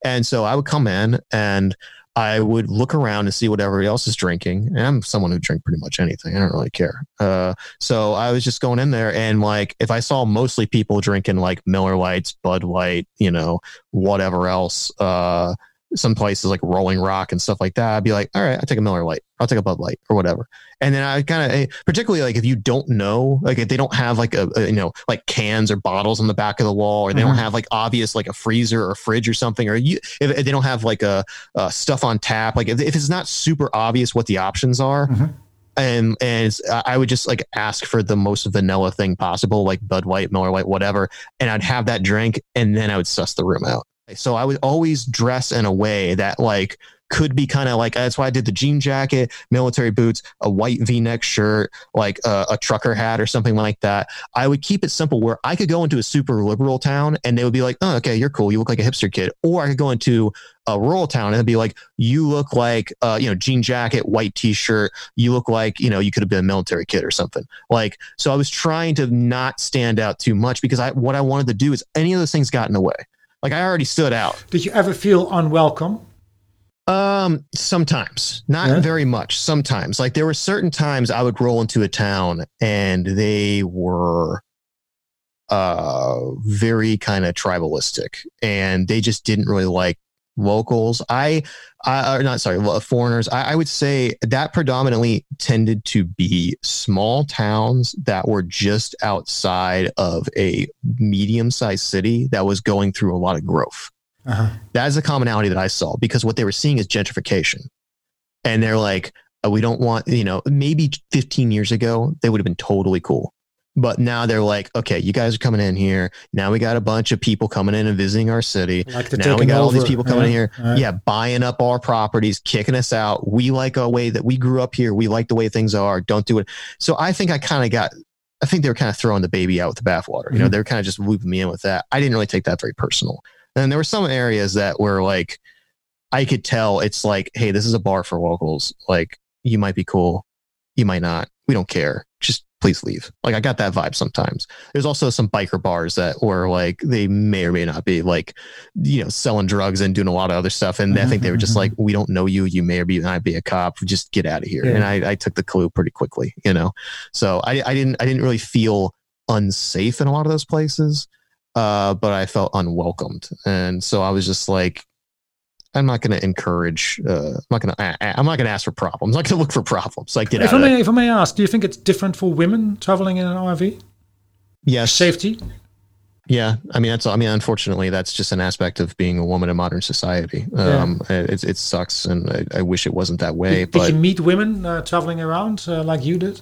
And so I would come in and I would look around and see what everybody else is drinking. And I'm someone who drink pretty much anything. I don't really care. Uh, so I was just going in there and like, if I saw mostly people drinking like Miller Lights, Bud Light, you know, whatever else, uh, some places like Rolling Rock and stuff like that, I'd be like, all right, I'll take a Miller Lite, I'll take a Bud Light or whatever. And then I kind of, eh, particularly like if you don't know, like if they don't have like a, a, you know like cans or bottles on the back of the wall, or they mm-hmm. don't have like obvious like a freezer or a fridge or something, or you if, if they don't have like a, a, stuff on tap, like if, if it's not super obvious what the options are. Mm-hmm. And and I would just like ask for the most vanilla thing possible, like Bud White, Miller White, whatever, and I'd have that drink, and then I would suss the room out. So I would always dress in a way that like could be kind of like that's why I did the jean jacket, military boots, a white V-neck shirt, like a, a, trucker hat or something like that. I would keep it simple where I could go into a super liberal town and they would be like, "Oh, okay, you're cool. You look like a hipster kid," or I could go into a rural town and it'd be like, "You look like uh, you know jean jacket, white t-shirt. You look like you know you could have been a military kid or something." Like so, I was trying to not stand out too much because I what I wanted to do is any of those things got in the way. Like I already stood out. Did you ever feel unwelcome? Um, sometimes, not yeah. very much. Sometimes, like there were certain times I would roll into a town and they were uh very kind of tribalistic and they just didn't really like locals. I, I or not sorry, foreigners. I, I, would say that predominantly tended to be small towns that were just outside of a medium-sized city that was going through a lot of growth. Uh-huh. That is a commonality that I saw because what they were seeing is gentrification, and they're like, oh, "We don't want," you know, maybe 15 years ago they would have been totally cool. But now they're like, okay, you guys are coming in here. Now we got a bunch of people coming in and visiting our city. Like now we got over. all these people coming yeah. in here. Yeah, buying up our properties, kicking us out. We like a way that we grew up here. We like the way things are. Don't do it. So I think I kind of got, I think they were kind of throwing the baby out with the bathwater. Mm-hmm. You know, mm-hmm. they were kind of just looping me in with that. I didn't really take that very personal. And there were some areas that were like, I could tell it's like, hey, this is a bar for locals. Like, you might be cool. You might not. We don't care. Just please leave. Like I got that vibe sometimes. There's also some biker bars that were like they may or may not be like you know selling drugs and doing a lot of other stuff. And I think they were just like, we don't know you. You may or may not be a cop. Just get out of here. Yeah. And I, I took the clue pretty quickly. You know, so I, I didn't I didn't really feel unsafe in a lot of those places. Uh, but I felt unwelcomed, and so I was just like, I'm not going to encourage. Uh, I'm not going to. I'm not going to ask for problems. I'm not going to look for problems. Like get if I may, if I may ask, do you think it's different for women traveling in an RV? Yes. Safety. Yeah, I mean that's. I mean, unfortunately, that's just an aspect of being a woman in modern society. Um, it, it sucks, and I, I, wish it wasn't that way. Did, but, did you meet women uh, traveling around uh, like you did?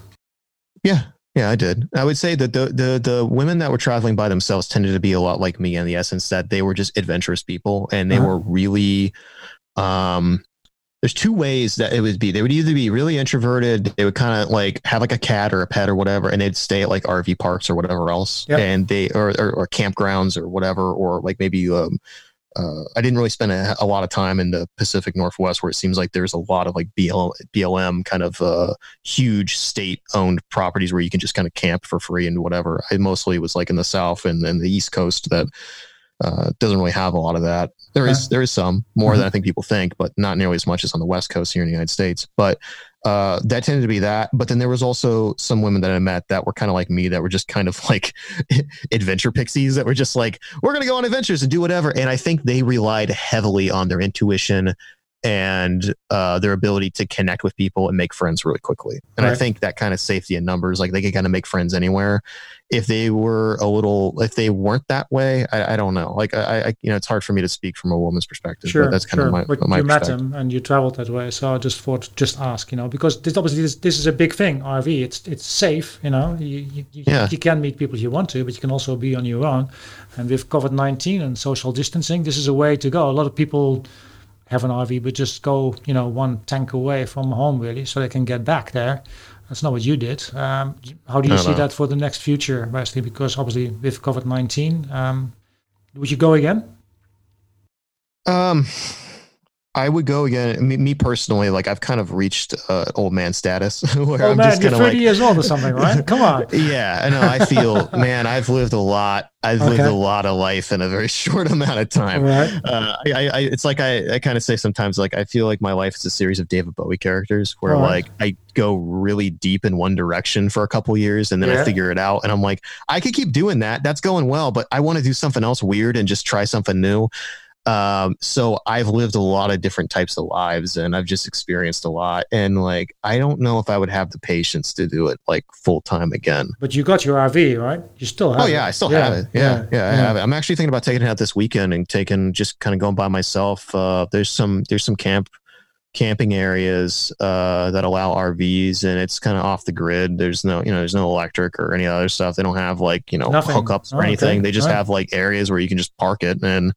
Yeah, yeah, I did. I would say that the, the the women that were traveling by themselves tended to be a lot like me in the essence that they were just adventurous people and they uh-huh. were really um there's two ways that it would be. They would either be really introverted, they would kind of like have like a cat or a pet or whatever, and they'd stay at like RV parks or whatever else, yep. and they or, or, or campgrounds or whatever, or like maybe um, uh, I didn't really spend a, a, lot of time in the Pacific Northwest where it seems like there's a lot of like BL, BLM kind of uh, huge state owned properties where you can just kind of camp for free and whatever. I mostly was like in the South and then the East Coast that uh, doesn't really have a lot of that. There is there is some more mm-hmm. than I think people think, but not nearly as much as on the West Coast here in the United States. But uh, that tended to be that. But then there was also some women that I met that were kind of like me, that were just kind of like adventure pixies that were just like, we're going to go on adventures and do whatever. And I think they relied heavily on their intuition and uh, their ability to connect with people and make friends really quickly. And right. I think that kind of safety in numbers, like they could kind of make friends anywhere. If they were a little, if they weren't that way, I, I don't know. Like I, I, you know, it's hard for me to speak from a woman's perspective. Sure, but that's kind sure. of my. But my you met him and you traveled that way, so I just thought, just ask, you know, because this obviously this, this is a big thing. RV, it's it's safe, you know. You you, you, yeah. you can meet people you want to, but you can also be on your own. And with COVID nineteen and social distancing, this is a way to go. A lot of people have an RV, but just go, you know, one tank away from home, really, so they can get back there. That's not what you did. Um, how do you see that for the next future, Wesley? Because obviously with COVID nineteen, um, would you go again? Um, I would go again. Me, me, personally, like I've kind of reached uh, old man status where oh, I'm man, just kind of like years old or something, right? Come on. yeah, I know. I feel, man, I've lived a lot. I've okay. lived a lot of life in a very short amount of time. Right. Uh, I, I, it's like I, I kind of say sometimes, like I feel like my life is a series of David Bowie characters, where like I go really deep in one direction for a couple years, and then yeah. I figure it out, and I'm like, I could keep doing that. That's going well, but I want to do something else weird and just try something new. Um, so I've lived a lot of different types of lives and I've just experienced a lot. And like, I don't know if I would have the patience to do it like full time again. But you got your RV, right? You still have Oh, yeah, it. I still yeah. have it. Yeah, yeah, yeah, I have it. I'm actually thinking about taking it out this weekend and taking just kind of going by myself. Uh, there's some, there's some camp camping areas uh, that allow RVs and it's kind of off the grid. There's no, you know, there's no electric or any other stuff. They don't have like, you know, Nothing. hookups or oh, anything. Okay. They just right. have like areas where you can just park it and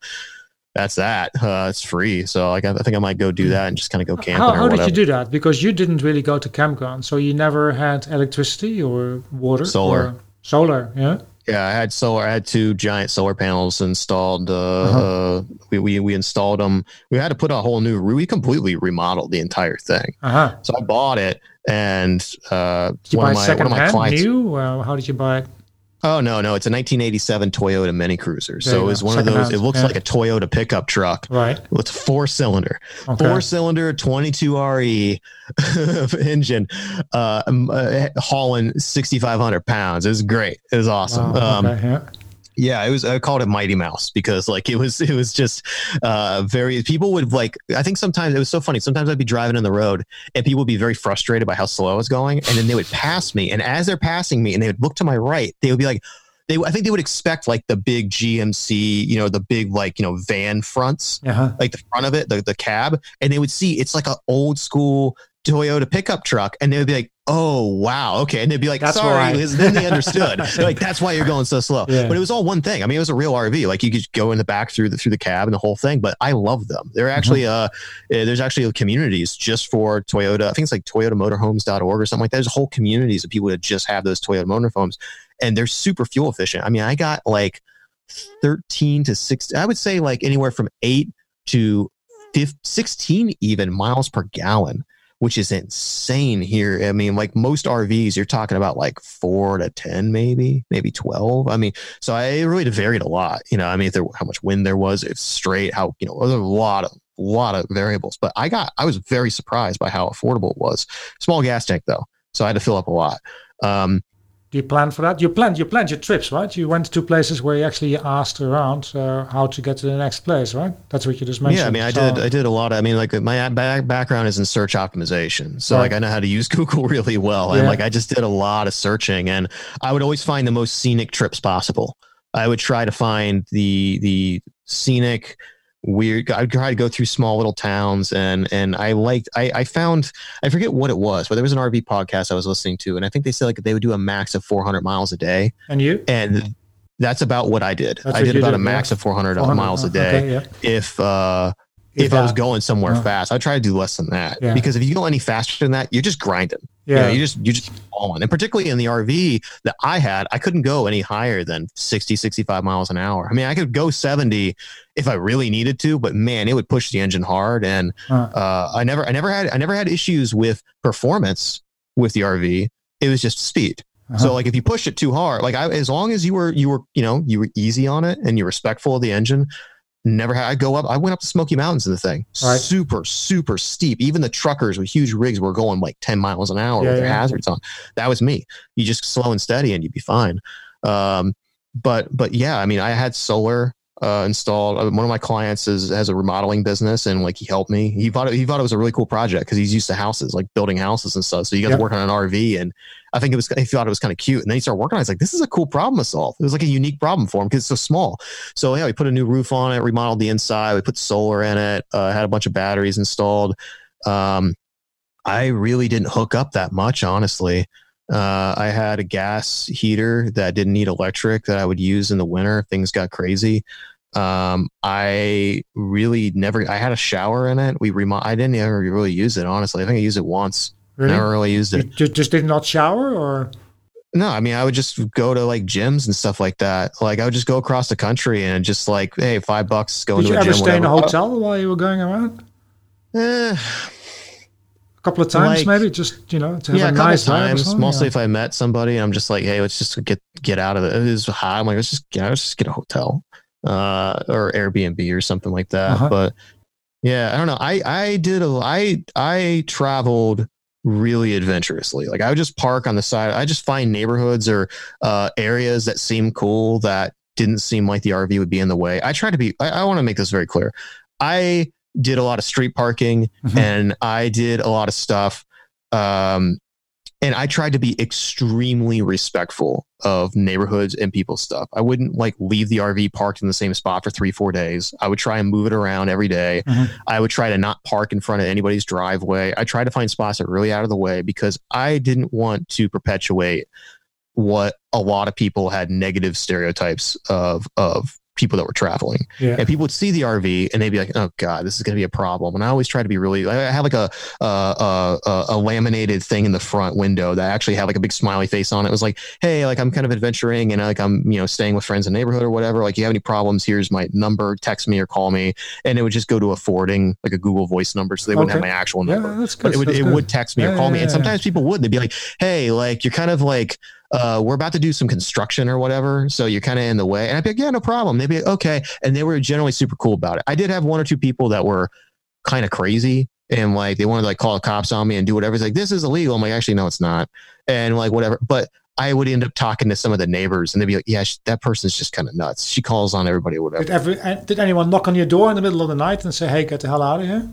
that's that. Uh, it's free. So like, I think I might go do that and just kind of go camping. How, how did you do that? Because you didn't really go to campground, so you never had electricity or water. Solar. Or solar. Yeah. Yeah, I had solar. I had two giant solar panels installed. Uh, uh-huh. uh, we, we we installed them. We had to put a whole new. We completely remodeled the entire thing. Uh-huh. So I bought it, and uh, one, of my, one of my clients. New? how did you buy it? Oh no, no, it's a 1987 Toyota Mini Cruiser. So it's one Second of those. Hand. It looks yeah. like a Toyota pickup truck. Right. It's four cylinder, okay. four cylinder, 22 RE engine, uh, uh, hauling 6,500 pounds. It was great. It was awesome. Wow. Um, okay. yeah. Yeah, it was. I called it Mighty Mouse because like it was. It was just uh, very. People would like. I think sometimes it was so funny. Sometimes I'd be driving in the road and people would be very frustrated by how slow I was going, and then they would pass me. And as they're passing me, and they would look to my right, they would be like, they. I think they would expect like the big GMC, you know, the big like you know van fronts, uh-huh. like the front of it, the the cab, and they would see it's like an old school Toyota pickup truck, and they would be like, "Oh wow, okay," and they'd be like, that's "Sorry," then they understood. like, "That's why you're going so slow." Yeah. But it was all one thing. I mean, it was a real RV. Like you could go in the back through the through the cab and the whole thing. But I love them. They're mm-hmm. actually mm-hmm. uh, eh, there's actually communities just for Toyota. I think it's like ToyotaMotorhomes.org or something like that. There's whole communities of people that just have those Toyota motorhomes, and they're super fuel efficient. I mean, I got like 13 to 16. I would say like anywhere from eight to 15, 16 even miles per gallon which is insane here. I mean, like most RVs, you're talking about like four to 10, maybe, maybe 12. I mean, so I really varied a lot. You know, I mean, there, how much wind there was, if straight, how, you know, there's a lot of, lot of variables, but I got, I was very surprised by how affordable it was. Small gas tank though. So I had to fill up a lot. Um, do you plan for that? You planned you planned your trips, right? You went to places where you actually asked around uh, how to get to the next place, right? That's what you just mentioned. Yeah, I mean, I so, did I did a lot. Of, I mean, like my background is in search optimization, so right. like I know how to use Google really well, and like I just did a lot of searching, and I would always find the most scenic trips possible. I would try to find the the scenic weird i try to go through small little towns and and i liked I, I found i forget what it was but there was an rv podcast i was listening to and i think they said like they would do a max of 400 miles a day and you and that's about what i did that's i did about did, a max yeah. of 400, 400 miles a day okay, yeah. if uh if, if I was going somewhere uh, fast. I try to do less than that yeah. because if you go any faster than that, you're just grinding. Yeah, you know, you just you just falling. And particularly in the RV that I had, I couldn't go any higher than 60, 65 miles an hour. I mean, I could go 70 if I really needed to, but man, it would push the engine hard. And uh, I never, I never had, I never had issues with performance with the RV. It was just speed. Uh-huh. So like if you push it too hard, like I, as long as you were, you were, you know, you were easy on it and you're respectful of the engine, never had I go up. I went up the Smoky Mountains in the thing. Right. Super, super steep. Even the truckers with huge rigs were going like 10 miles an hour yeah, with their yeah. hazards on. That was me. You just slow and steady and you'd be fine. Um, but but yeah, I mean, I had solar uh, installed. Uh, one of my clients is has a remodeling business, and like he helped me. He thought it, he thought it was a really cool project because he's used to houses, like building houses and stuff. So you guys yep. work on an RV, and I think it was he thought it was kind of cute. And then he started working on it. He's like, this is a cool problem to solve. It was like a unique problem for him because it's so small. So yeah, we put a new roof on it, remodeled the inside, we put solar in it, uh, had a bunch of batteries installed. Um, I really didn't hook up that much, honestly. Uh, I had a gas heater that didn't need electric that I would use in the winter if things got crazy. Um, I really never. I had a shower in it. We remo- I didn't ever really use it. Honestly, I think I used it once. Really? Never really used it. You just did not shower, or no? I mean, I would just go to like gyms and stuff like that. Like I would just go across the country and just like, hey, five bucks, go did into a gym. Did you ever stay whatever. in a hotel while you were going around? Eh, a couple of times, like, maybe just you know to have yeah, a, a nice times. Mostly yeah. if I met somebody, I'm just like, hey, let's just get get out of it. It is hot. I'm like, let's just get, let's just get a hotel uh, or Airbnb or something like that. Uh-huh. But yeah, I don't know. I I did a I I traveled really adventurously. Like I would just park on the side. I just find neighborhoods or uh, areas that seem cool that didn't seem like the RV would be in the way. I try to be. I, I want to make this very clear. I did a lot of street parking mm-hmm. and I did a lot of stuff um, and I tried to be extremely respectful of neighborhoods and people's stuff. I wouldn't like leave the RV parked in the same spot for three, four days. I would try and move it around every day. Mm-hmm. I would try to not park in front of anybody's driveway. I tried to find spots that were really out of the way because I didn't want to perpetuate what a lot of people had negative stereotypes of of people that were traveling. Yeah. And people would see the RV and they'd be like, "Oh God, this is going to be a problem." And I always try to be really. I have like a a, a a, laminated thing in the front window that actually had like a big smiley face on it. It was like, "Hey, like I'm kind of adventuring and like I'm you know staying with friends in the neighborhood or whatever. Like, you have any problems? Here's my number. Text me or call me." And it would just go to a forwarding like a Google Voice number, so they wouldn't have my actual number. Yeah, that's good. But it would it good. would text me yeah, or call me. And sometimes people would. They'd be like, "Hey, like you're kind of like." Uh, we're about to do some construction or whatever. So you're kind of in the way. And I'd be like, yeah, no problem. They'd be like, okay. And they were generally super cool about it. I did have one or two people that were kind of crazy and like they wanted to like call the cops on me and do whatever. It's like, this is illegal. I'm like, actually, no, it's not. And like, whatever. But I would end up talking to some of the neighbors and they'd be like, yeah, that person's just kind of nuts. She calls on everybody or whatever. Did, every, uh, did anyone knock on your door in the middle of the night and say, hey, get the hell out of here?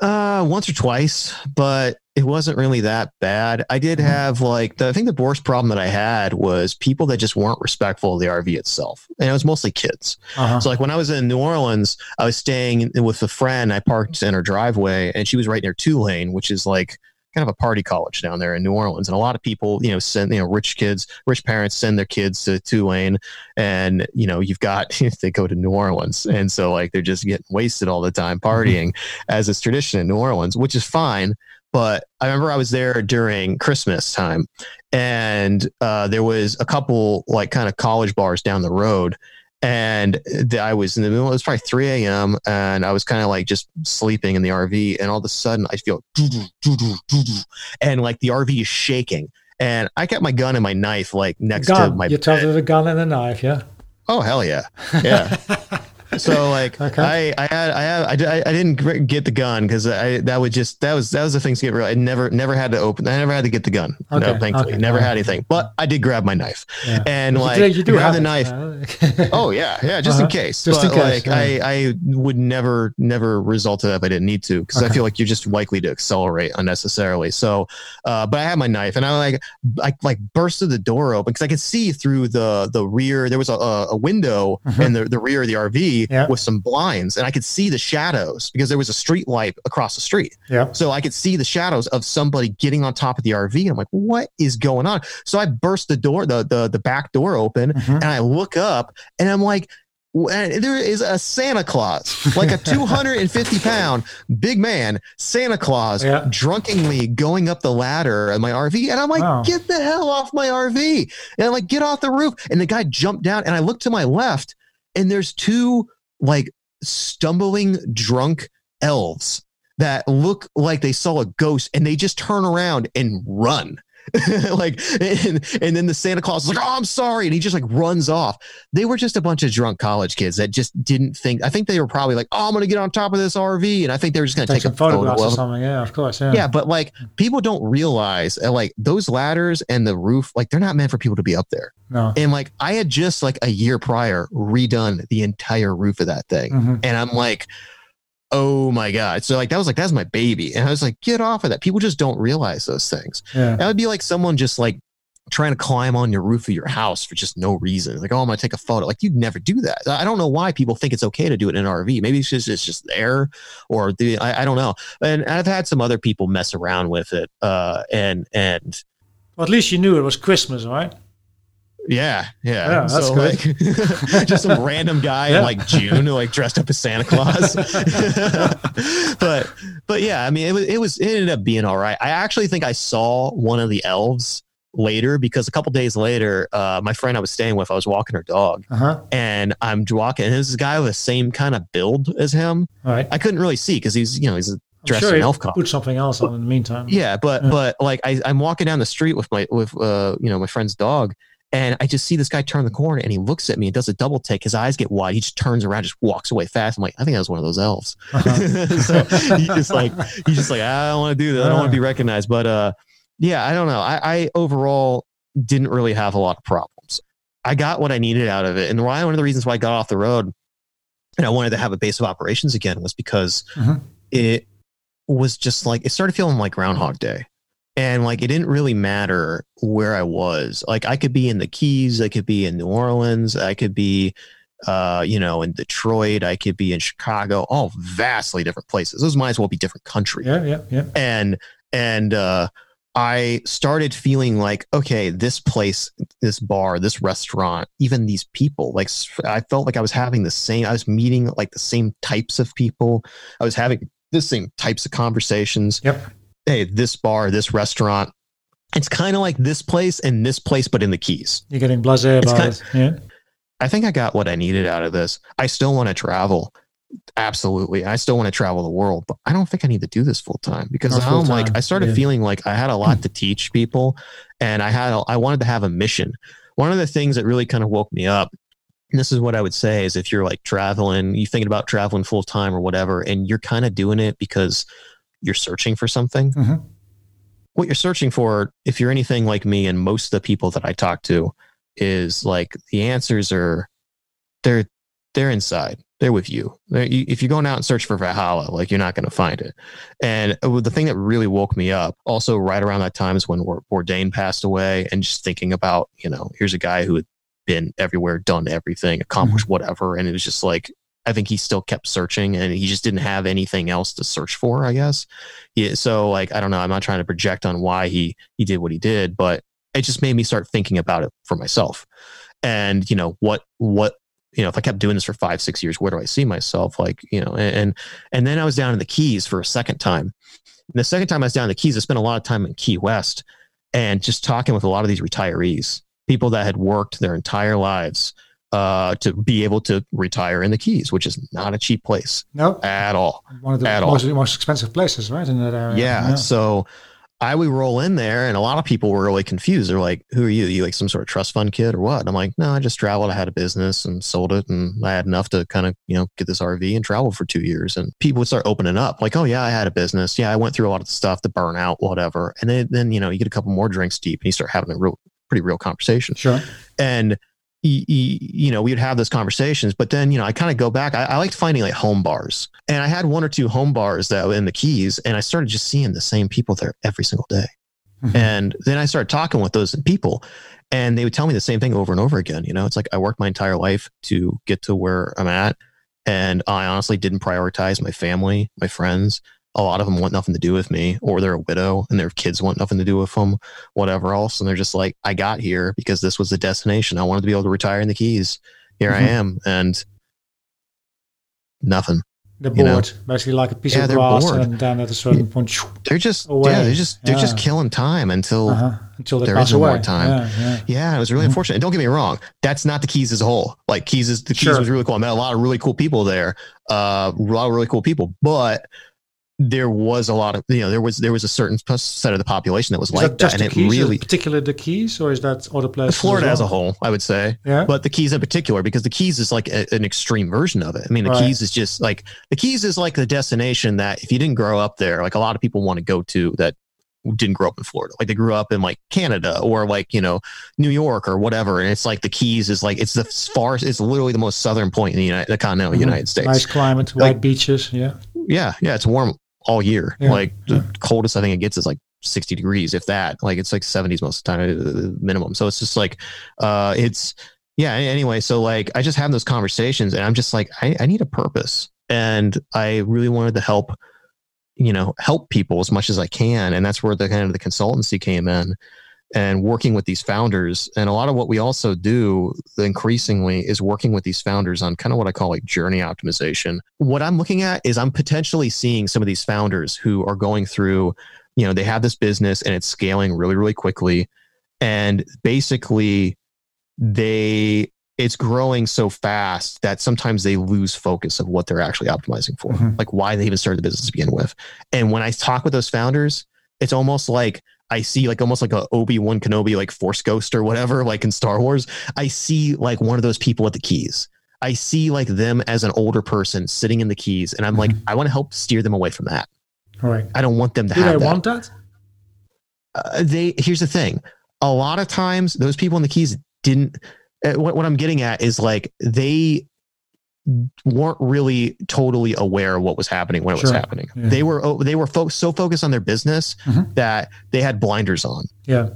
Uh, once or twice, but it wasn't really that bad. I did mm-hmm. have like the, I think the worst problem that I had was people that just weren't respectful of the RV itself, and it was mostly kids. Uh-huh. So like when I was in New Orleans, I was staying with a friend. I parked in her driveway, and she was right near Tulane, which is like kind of a party college down there in New Orleans. And a lot of people, you know, send, you know, rich kids, rich parents send their kids to Tulane and, you know, you've got, they go to New Orleans. And so like they're just getting wasted all the time mm-hmm. partying mm-hmm. as is tradition in New Orleans, which is fine. But I remember I was there during Christmas time and uh, there was a couple like kind of college bars down the road and I was in the middle. It was probably 3 a.m. and I was kind of like just sleeping in the RV, and all of a sudden I feel and like the RV is shaking, and I kept my gun and my knife like next gun. to my. You told the gun and the knife, yeah. Oh hell yeah, yeah. so like okay. I I had I had I, I didn't get the gun because I that would just that was that was the thing to get real. I never never had to open. I never had to get the gun. Okay. No, thankfully, okay. never had anything. But I did grab my knife yeah. and like you, you do grab the knife. oh yeah, yeah, just uh-huh. in case. Just but, in case. Like yeah. I I would never never result to that if I didn't need to because I feel like you're just likely to accelerate unnecessarily. So, uh, but I had my knife and I like I like bursted the door open because I could see through the the rear. There was a, a window uh-huh. in the the rear of the RV yeah. with some blinds and I could see the shadows because there was a street light across the street. Yeah. So I could see the shadows of somebody getting on top of the RV. I'm like, what is going on? So I burst the door, the the, the back door open, mm-hmm. and I look up and I'm like, there is a Santa Claus, like a 250 pound big man, Santa Claus, yeah. drunkenly going up the ladder of my RV. And I'm like, wow. get the hell off my RV. And I'm like, get off the roof. And the guy jumped down and I looked to my left and there's two like stumbling drunk elves that look like they saw a ghost and they just turn around and run. like and, and then the Santa Claus is like, oh, I'm sorry, and he just like runs off. They were just a bunch of drunk college kids that just didn't think. I think they were probably like, oh, I'm gonna get on top of this RV, and I think they were just gonna take, take a photo or something. Yeah, of course. Yeah. yeah, but like people don't realize uh, like those ladders and the roof, like they're not meant for people to be up there. No. And like I had just like a year prior redone the entire roof of that thing, mm-hmm. and I'm like oh my god. So like that was like that's my baby. And i was like get off of that. People just don't realize those things. Yeah. that would be like someone just like trying to climb on your roof of your house for just no reason. Like oh i'm gonna take a photo. Like you'd never do that. I don't know why people think it's okay to do it in an rv maybe it's just it's just there or the I, I don't know. And i've had some other people mess around with it uh and and well, at least you knew it was christmas right yeah, yeah. yeah so like just some random guy yeah. in like June like dressed up as Santa Claus. but but yeah, I mean it was it was it ended up being all right. I actually think I saw one of the elves later because a couple days later, uh, my friend I was staying with, I was walking her dog, uh-huh. and I'm walking, and there's this guy with the same kind of build as him. All right. I couldn't really see because he's you know he's dressed sure in elf costume. Put something else on in the meantime. Yeah, but yeah. but like I, I'm walking down the street with my with uh you know my friend's dog, and I just see this guy turn the corner and he looks at me and does a double take. His eyes get wide. He just turns around, just walks away fast. I'm like, I think that was one of those elves. Uh-huh. so he's just like, he's just like, I don't want to do that. I don't want to be recognized. But uh, yeah, I don't know. I, I overall didn't really have a lot of problems. I got what I needed out of it. And why one of the reasons why I got off the road and I wanted to have a base of operations again was because uh-huh. it was just like, it started feeling like Groundhog Day and like it didn't really matter where I was. Like I could be in the Keys, I could be in New Orleans, I could be uh, you know, in Detroit, I could be in Chicago, all vastly different places. Those might as well be different countries. Yeah, yeah, yeah. And and uh I started feeling like, okay, this place, this bar, this restaurant, even these people, like I felt like I was having the same, I was meeting like the same types of people. I was having the same types of conversations. Yep hey, this bar, this restaurant, it's kind of like this place and this place, but in the Keys. You're getting blasé about kind of, it. Yeah. I think I got what I needed out of this. I still want to travel. Absolutely. I still want to travel the world, but I don't think I need to do this full time because I'm like, I started yeah. feeling like I had a lot to teach people and I had, a, I wanted to have a mission. One of the things that really kind of woke me up and this is what I would say is if you're like traveling, you thinking about traveling full time or whatever, and you're kind of doing it because you're searching for something. Mm-hmm. What you're searching for, if you're anything like me and most of the people that I talk to, is like the answers are they're they're inside. They're with you. They're, if you're going out and search for Valhalla, like you're not going to find it. And uh, the thing that really woke me up, also right around that time, is when Bourdain passed away, and just thinking about, you know, here's a guy who had been everywhere, done everything, accomplished mm-hmm. whatever, and it was just like I think he still kept searching and he just didn't have anything else to search for, I guess. So like I don't know, I'm not trying to project on why he he did what he did, but it just made me start thinking about it for myself. And, you know, what what you know, if I kept doing this for five, six years, where do I see myself? Like, you know, and and then I was down in the Keys for a second time. And the second time I was down in the Keys, I spent a lot of time in Key West and just talking with a lot of these retirees, people that had worked their entire lives uh, to be able to retire in the Keys, which is not a cheap place. No, at all. One of the at most, all. most expensive places, right, in that area. Yeah, yeah. So I would roll in there, and a lot of people were really confused. They're like, "Who are you? Are you like some sort of trust fund kid or what?" And I'm like, "No, I just traveled. I had a business and sold it, and I had enough to kind of you know get this RV and travel for two years." And people would start opening up, like, "Oh yeah, I had a business. Yeah, I went through a lot of the stuff, the burnout, whatever." And then then you know you get a couple more drinks deep, and you start having a real pretty real conversation. Sure. And you know, we would have those conversations, but then, you know, I kind of go back. I, I liked finding like home bars and I had one or two home bars that were in the keys and I started just seeing the same people there every single day. Mm-hmm. And then I started talking with those people and they would tell me the same thing over and over again. You know, it's like I worked my entire life to get to where I'm at. And I honestly didn't prioritize my family, my friends a lot of them want nothing to do with me or they're a widow and their kids want nothing to do with them whatever else and they're just like i got here because this was the destination i wanted to be able to retire in the keys here mm-hmm. i am and nothing. They're bored, you know? basically like a piece yeah, of grass, bored. and then at a certain point, they're just away. yeah, they're just they're yeah. just killing time until uh-huh. until there is no more time. Yeah, yeah. yeah, it was really mm-hmm. unfortunate. And don't get me wrong, that's not the keys as a whole. Like keys is the keys sure. was really cool. I met a lot of really cool people there, uh, a lot of really cool people, but there was a lot of you know there was there was a certain set of the population that was is like that, that and it keys, really particular the keys or is that other places florida as, well? as, a whole i would say yeah but the keys in particular because the keys is like a, an extreme version of it i mean the right. keys is just like the keys is like the destination that if you didn't grow up there like a lot of people want to go to that didn't grow up in Florida. Like they grew up in like Canada or like, you know, New York or whatever. And it's like the Keys is like, it's the far, it's literally the most southern point in the United, the continental mm-hmm. United States. Nice climate, like, white beaches. Yeah. Yeah. Yeah. It's warm all year. Yeah. Like the coldest I think it gets is like 60 degrees, if that. Like it's like 70s most of the time, uh, minimum. So it's just like, uh, it's, yeah. Anyway, so like I just have those conversations and I'm just like, I, I need a purpose. And I really wanted to help, you know, help people as much as I can. And that's where the kind of the consultancy came in and working with these founders. And a lot of what we also do increasingly is working with these founders on kind of what I call like journey optimization. What I'm looking at is I'm potentially seeing some of these founders who are going through, you know, they have this business and it's scaling really, really quickly. And basically, they it's growing so fast that sometimes they lose focus of what they're actually optimizing for, mm-hmm. like why they even started the business to begin with. And when I talk with those founders, it's almost like I see like almost like a Obi Wan Kenobi like Force Ghost or whatever, like in Star Wars. I see like one of those people at the keys. I see like them as an older person sitting in the keys, and I'm mm-hmm. like, I want to help steer them away from that. All right. I don't want them to Do have. Do they want that? Uh, they here's the thing. A lot of times, those people in the keys didn't. Uh, what, what I'm getting at is like they weren't really totally aware of what was happening when it sure. was happening. Yeah. They were oh, they were fo- so focused on their business mm-hmm. that they had blinders on. Yeah.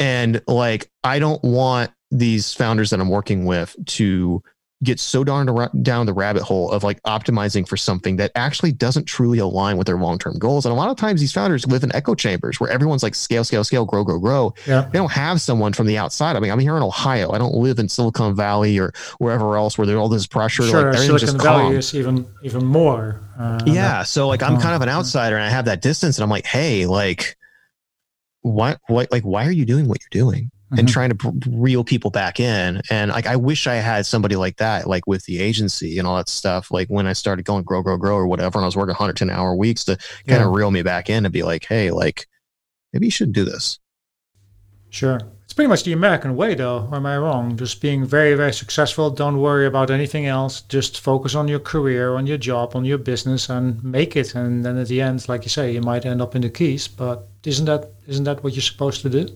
And like I don't want these founders that I'm working with to get so darn down the rabbit hole of like optimizing for something that actually doesn't truly align with their long-term goals. And a lot of times these founders live in echo chambers where everyone's like scale, scale, scale, grow, grow, grow. Yeah. They don't have someone from the outside. I mean, I'm here in Ohio. I don't live in Silicon Valley or wherever else where there's all this pressure. Sure, like, Silicon Valley is even even more. Uh, yeah. So like I'm kind of an outsider and I have that distance and I'm like, hey, like what what like why are you doing what you're doing? And mm-hmm. trying to reel people back in. And like, I wish I had somebody like that, like with the agency and all that stuff. Like when I started going grow, grow, grow or whatever, and I was working 110 hour weeks to kind of reel me back in and be like, Hey, like maybe you shouldn't do this. Sure. It's pretty much the American way though. Or am I wrong? Just being very, very successful. Don't worry about anything else. Just focus on your career, on your job, on your business and make it. And then at the end, like you say, you might end up in the keys, but isn't that, isn't that what you're supposed to do?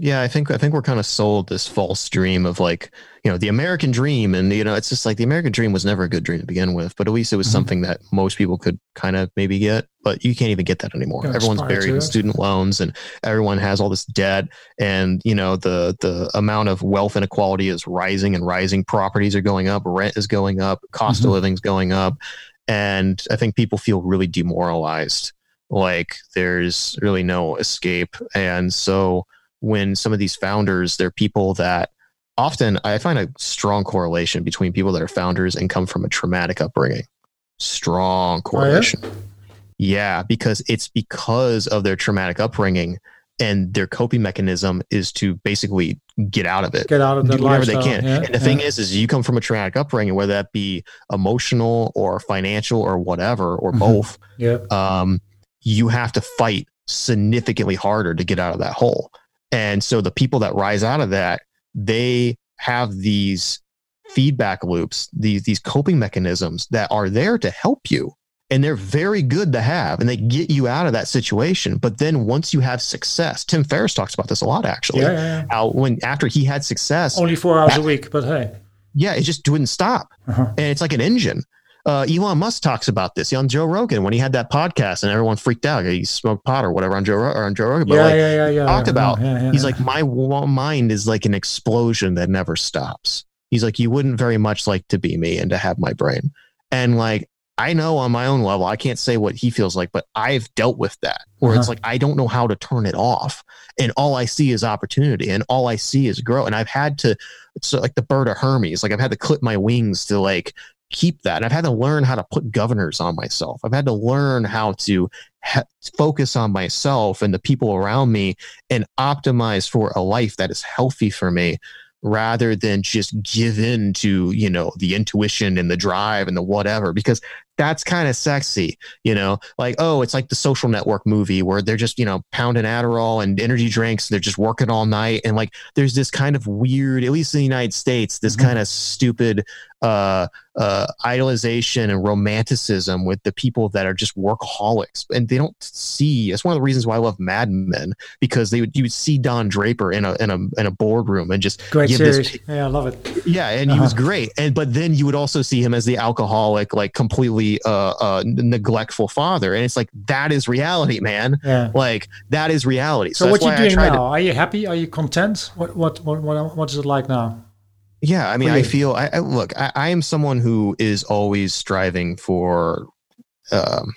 Yeah, I think I think we're kind of sold this false dream of like, you know, the American dream and you know, it's just like the American dream was never a good dream to begin with, but at least it was mm-hmm. something that most people could kind of maybe get, but you can't even get that anymore. Everyone's buried in student loans and everyone has all this debt and, you know, the the amount of wealth inequality is rising and rising, properties are going up, rent is going up, cost mm-hmm. of living is going up, and I think people feel really demoralized like there's really no escape and so when some of these founders, they're people that often I find a strong correlation between people that are founders and come from a traumatic upbringing. Strong correlation. Oh, yeah? yeah, because it's because of their traumatic upbringing and their coping mechanism is to basically get out of it, get out of do whatever lifestyle. they can. Yeah, and the yeah. thing is, is you come from a traumatic upbringing, whether that be emotional or financial or whatever, or mm-hmm. both. Yeah. Um, you have to fight significantly harder to get out of that hole. And so the people that rise out of that, they have these feedback loops, these these coping mechanisms that are there to help you. And they're very good to have and they get you out of that situation. But then once you have success, Tim Ferriss talks about this a lot actually. Yeah, yeah, yeah. How when after he had success only four hours that, a week, but hey. Yeah, it just wouldn't stop. Uh-huh. And it's like an engine uh, Elon Musk talks about this on Joe Rogan when he had that podcast and everyone freaked out. He smoked pot or whatever on Joe or on Joe Rogan. But yeah, like, yeah, yeah, yeah. Talked about. Yeah, yeah, he's like, my mind is like an explosion that never stops. He's like, you wouldn't very much like to be me and to have my brain. And like, I know on my own level, I can't say what he feels like, but I've dealt with that where uh-huh. it's like, I don't know how to turn it off. And all I see is opportunity and all I see is grow. And I've had to, it's like the bird of Hermes. Like I've had to clip my wings to like keep that. And I've had to learn how to put governors on myself. I've had to learn how to ha- focus on myself and the people around me and optimize for a life that is healthy for me rather than just give in to you know the intuition and the drive and the whatever because that's kind of sexy, you know, like, oh, it's like the social network movie where they're just, you know, pounding Adderall and energy drinks. They're just working all night. And like, there's this kind of weird, at least in the United States, this mm-hmm. kind of stupid uh, uh, idolization and romanticism with the people that are just workaholics, and they don't see. it's one of the reasons why I love Mad Men because they would you would see Don Draper in a in a in a boardroom and just great series. This, yeah, I love it. Yeah, and uh-huh. he was uh-huh. great. And but then you would also see him as the alcoholic, like completely uh, uh, neglectful father, and it's like that is reality, man. Yeah. Like that is reality. So, so what are you doing now? To, are you happy? Are you content? What what what what, what is it like now? Yeah, I mean, I feel. I, I look. I, I, am someone who is always striving for. Um,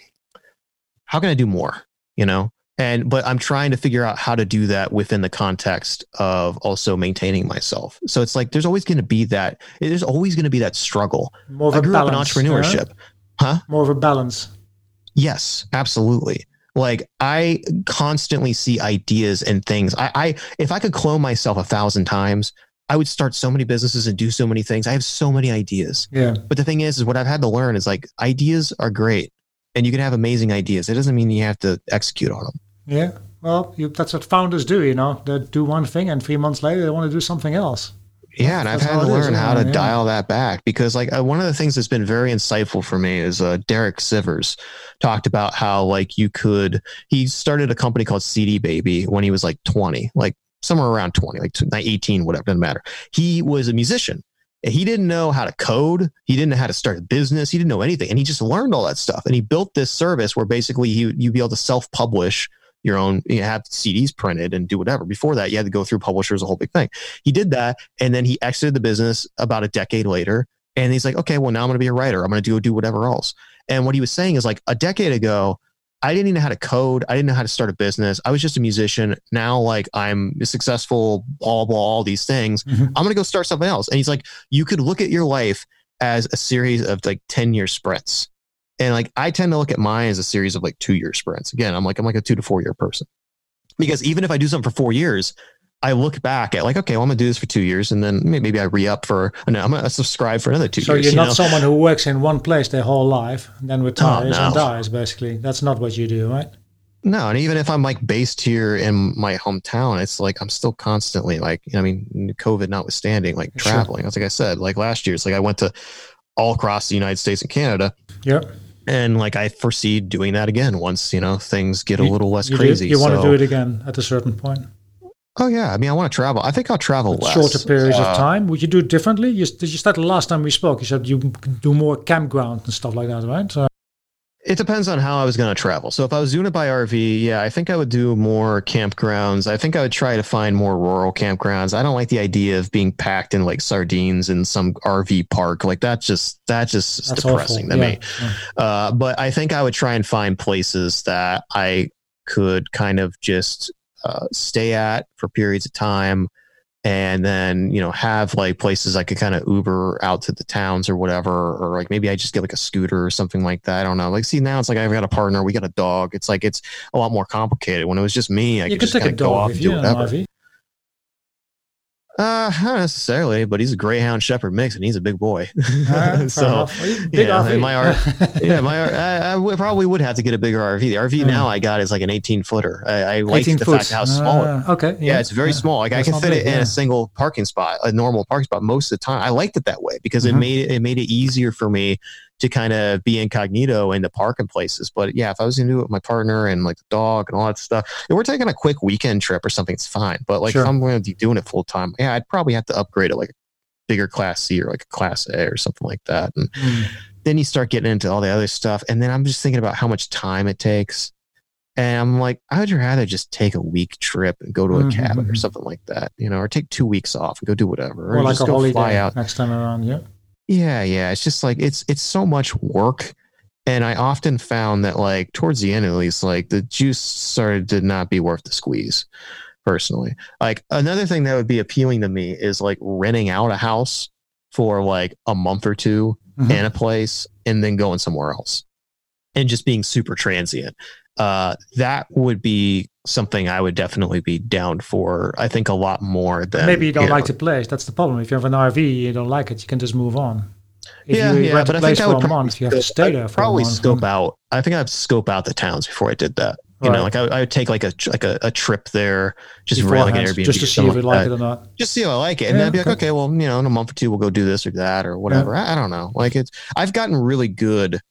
how can I do more? You know, and but I'm trying to figure out how to do that within the context of also maintaining myself. So it's like there's always going to be that. There's always going to be that struggle. More of I grew balance, up in entrepreneurship, huh? More of a balance. Yes, absolutely like i constantly see ideas and things I, I if i could clone myself a thousand times I would start so many businesses and do so many things. I have so many ideas. Yeah. But the thing is, is what I've had to learn is like ideas are great and you can have amazing ideas. It doesn't mean you have to execute on them. Yeah. Well, you, that's what founders do, you know, they do one thing and three months later they want to do something else. Yeah, and I've had to learn is, how to yeah. dial that back because, like, uh, one of the things that's been very insightful for me is uh, Derek Sivers talked about how, like, you could. He started a company called CD Baby when he was like 20, like somewhere around 20, like 18, whatever, doesn't matter. He was a musician. He didn't know how to code. He didn't know how to start a business. He didn't know anything. And he just learned all that stuff. And he built this service where basically you, you'd be able to self publish your own, you have CDs printed and do whatever. Before that, you had to go through publishers, a whole big thing. He did that. And then he exited the business about a decade later. And he's like, okay, well, now I'm going to be a writer. I'm going to do, do whatever else. And what he was saying is like a decade ago, I didn't even know how to code. I didn't know how to start a business. I was just a musician. Now, like I'm successful, blah, blah, all these things. Mm-hmm. I'm going to go start something else. And he's like, you could look at your life as a series of like 10 year sprints. And like, I tend to look at mine as a series of like two year sprints. Again, I'm like, I'm like a two to four year person because even if I do something for four years, I look back at like, okay, well, I'm gonna do this for two years, and then maybe I re up for. No, I'm gonna subscribe for another two so years. So you're you not know? someone who works in one place their whole life and then retires oh, no. and dies. Basically, that's not what you do, right? No, and even if I'm like based here in my hometown, it's like I'm still constantly like, I mean, COVID notwithstanding, like traveling. Sure. Like I said, like last year, it's like I went to all across the United States and Canada. Yep. And like I foresee doing that again once you know things get a little less you crazy. Do, you want to do it again at a certain point. Oh yeah, I mean, I want to travel. I think I'll travel less. Shorter periods uh, of time. Would you do it differently? You, did you start the last time we spoke? You said you do more campground and stuff like that, right? So, it depends on how I was going to travel. So if I was doing it by RV, yeah, I think I would do more campgrounds. I think I would try to find more rural campgrounds. I don't like the idea of being packed in like sardines in some RV park. Like that just that just is depressing awful. to yeah. me. Yeah. Uh, but I think I would try and find places that I could kind of just uh, stay at for periods of time and then you know have like places i could kind of uber out to the towns or whatever or like maybe i just get like a scooter or something like that i don't know. Like see now it's like i've got a partner we got a dog it's like it's a lot more complicated. When it was just me i you could, just kind of go off and do whatever uh, not necessarily, but he's a Greyhound Shepherd mix, and he's a big boy. So, big yeah, my R, yeah, my I, I probably would have to get a bigger RV. The RV now I got is like an 18 footer. I, I like the foot. fact how small. Uh, okay, yeah. yeah. it's very yeah. small. Like That's I can fit big, it in a single parking spot, a normal parking spot. Most of the time, I liked it that way because mm-hmm. it made it, it made it easier for me to kind of be incognito in the park and places. But yeah, if I was going to do it with my partner and like the dog and all that stuff, and we're taking a quick weekend trip or something, it's fine. But like sure. if I'm going to be doing it full time, yeah, I'd probably have to upgrade it like a bigger class C or like a class A or something like that. And mm. then you start getting into all the other stuff. And then I'm just thinking about how much time it takes. And I'm like, I would rather just take a week trip and go to a mm-hmm. cabin or mm-hmm. something like that, you know, or take two weeks off and go do whatever, or, or like just go fly out next time around. Yeah. Yeah, yeah. It's just like it's it's so much work. And I often found that like towards the end at least, like the juice started to not be worth the squeeze, personally. Like another thing that would be appealing to me is like renting out a house for like a month or 2 mm-hmm. in a place and then going somewhere else and just being super transient. Uh, that would be something I would definitely be down for. I think a lot more than maybe you don't you like know, the place. That's the problem. If you have an RV, you don't like it, you can just move on. If yeah, you yeah, but I think I would month, you have to stay there. probably scope out. I think I'd scope out the towns before I did that. You right. know, like I, I, would take like a like a, a trip there, just rent like an Airbnb, just to see if you like it or not. Just see if I like it, and yeah, then I'd be okay. like, okay, well, you know, in a month or two, we'll go do this or that or whatever. Yeah. I, I, don't know. Like it's, I've gotten really good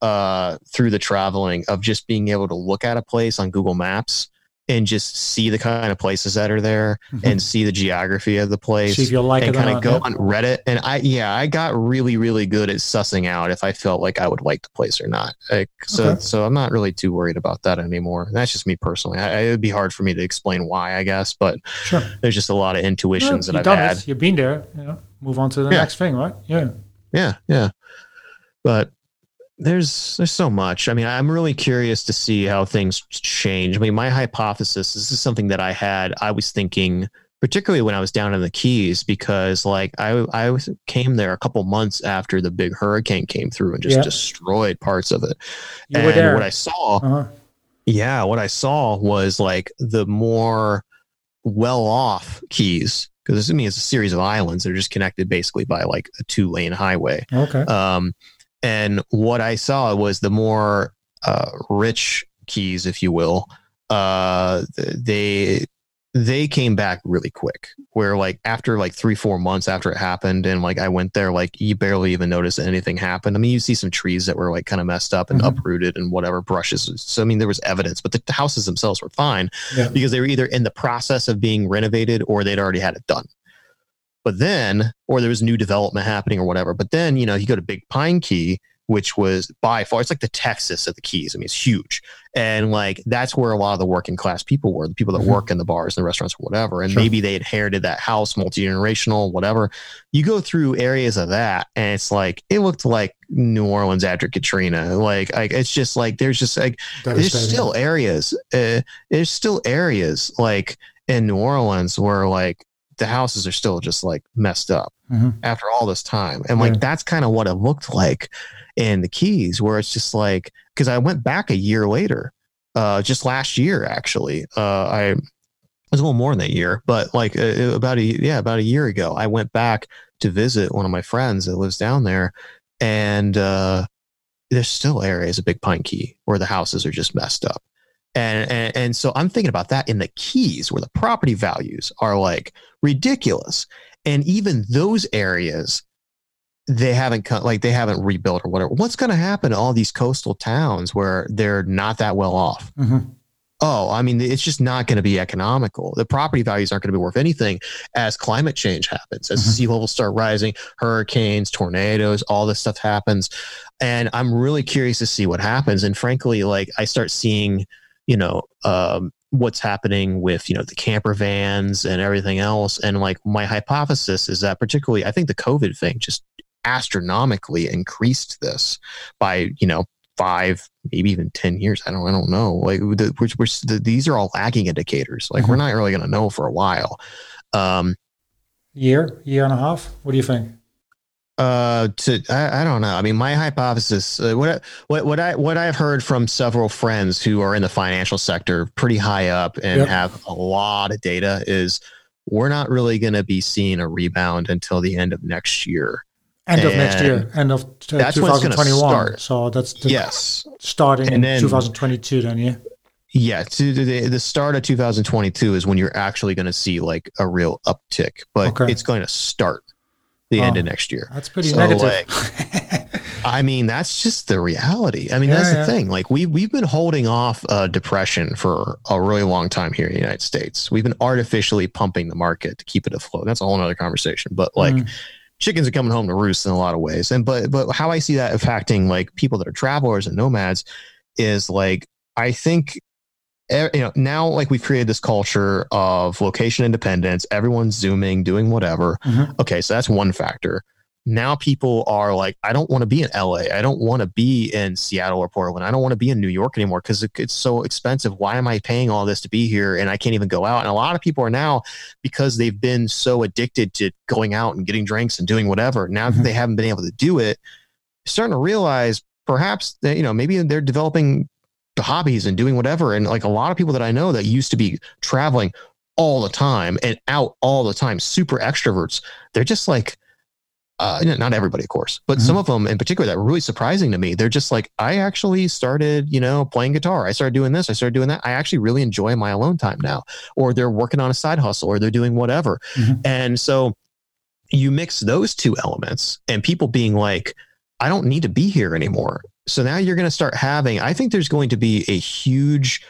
uh through the traveling of just being able to look at a place on Google Maps and just see the kind of places that are there mm-hmm. and see the geography of the place. See if you'll like and kind of go on Reddit. And I, yeah, I got really, really good at sussing out if I felt like I would like the place or not. Like, so, okay. so I'm not really too worried about that anymore. That's just me personally. I, it would be hard for me to explain why, I guess, but sure. there's just a lot of intuitions that I've had. It. You've been there. You know, move on to the yeah. next thing, right? Yeah. Yeah. Yeah. But there's there's so much. I mean, I'm really curious to see how things change. I mean, my hypothesis this is something that I had. I was thinking, particularly when I was down in the Keys, because like I I was, came there a couple months after the big hurricane came through and just yeah. destroyed parts of it. You and what I saw, uh-huh. yeah, what I saw was like the more well off Keys because this I mean it's a series of islands that are just connected basically by like a two lane highway. Okay. Um, and what I saw was the more uh, rich keys, if you will, uh, they they came back really quick. Where like after like three four months after it happened, and like I went there, like you barely even noticed anything happened. I mean, you see some trees that were like kind of messed up and mm-hmm. uprooted and whatever brushes. So I mean, there was evidence, but the, the houses themselves were fine yeah. because they were either in the process of being renovated or they'd already had it done. But then, or there was new development happening or whatever. But then, you know, you go to Big Pine Key, which was by far, it's like the Texas of the Keys. I mean, it's huge. And like, that's where a lot of the working class people were, the people that mm-hmm. work in the bars and the restaurants or whatever. And sure. maybe they inherited that house, multi generational, whatever. You go through areas of that, and it's like, it looked like New Orleans after Katrina. Like, like it's just like, there's just like, there's still areas, uh, there's still areas like in New Orleans where like, the houses are still just like messed up mm-hmm. after all this time. And like, yeah. that's kind of what it looked like in the Keys, where it's just like, because I went back a year later, uh, just last year, actually. Uh, I it was a little more than a year, but like uh, about a, yeah, about a year ago, I went back to visit one of my friends that lives down there. And, uh, there's still areas of Big Pine Key where the houses are just messed up. And, and, and so I'm thinking about that in the keys where the property values are like ridiculous. And even those areas, they haven't cut like they haven't rebuilt or whatever. What's going to happen to all these coastal towns where they're not that well off? Mm-hmm. Oh, I mean, it's just not going to be economical. The property values aren't going to be worth anything as climate change happens, as mm-hmm. sea levels start rising, hurricanes, tornadoes, all this stuff happens. And I'm really curious to see what happens. And frankly, like I start seeing you know, um, what's happening with, you know, the camper vans and everything else. And like my hypothesis is that particularly, I think the COVID thing just astronomically increased this by, you know, five, maybe even 10 years. I don't, I don't know. Like the, we're, we're, the, these are all lagging indicators. Like mm-hmm. we're not really going to know for a while. Um, year, year and a half. What do you think? Uh, to I, I, don't know. I mean, my hypothesis, uh, what what what I what I've heard from several friends who are in the financial sector, pretty high up, and yep. have a lot of data, is we're not really going to be seeing a rebound until the end of next year. End and of next year, end of uh, that's 2021. So that's the yes, starting and in 2022. Then yeah. Yeah, to the, the start of 2022 is when you're actually going to see like a real uptick, but okay. it's going to start the oh, end of next year. That's pretty so negative. Like, I mean, that's just the reality. I mean, yeah, that's the yeah. thing. Like we we've been holding off uh, depression for a really long time here in the United States. We've been artificially pumping the market to keep it afloat. That's a whole other conversation. But like. Mm. Chickens are coming home to roost in a lot of ways, and but but how I see that affecting like people that are travelers and nomads is like I think you know now like we've created this culture of location independence everyone's zooming doing whatever. Mm-hmm. okay so that's one factor. Now people are like i don't want to be in la i don't want to be in seattle or portland. I don't want to be in new york anymore because it, it's so expensive. Why am i paying all this to be here and i can't even go out? And a lot of people are now because they've been so addicted to going out and getting drinks and doing whatever now mm-hmm. that they haven't been able to do it starting to realize perhaps that, you know, maybe they're developing hobbies and doing whatever. And like a lot of people that I know that used to be traveling all the time and out all the time, super extroverts, they're just like, uh, not everybody, of course, but mm-hmm. some of them in particular that were really surprising to me. They're just like, I actually started, you know, playing guitar. I started doing this. I started doing that. I actually really enjoy my alone time now. Or they're working on a side hustle or they're doing whatever. Mm-hmm. And so you mix those two elements and people being like, I don't need to be here anymore. So now you're going to start having, I think there's going to be a huge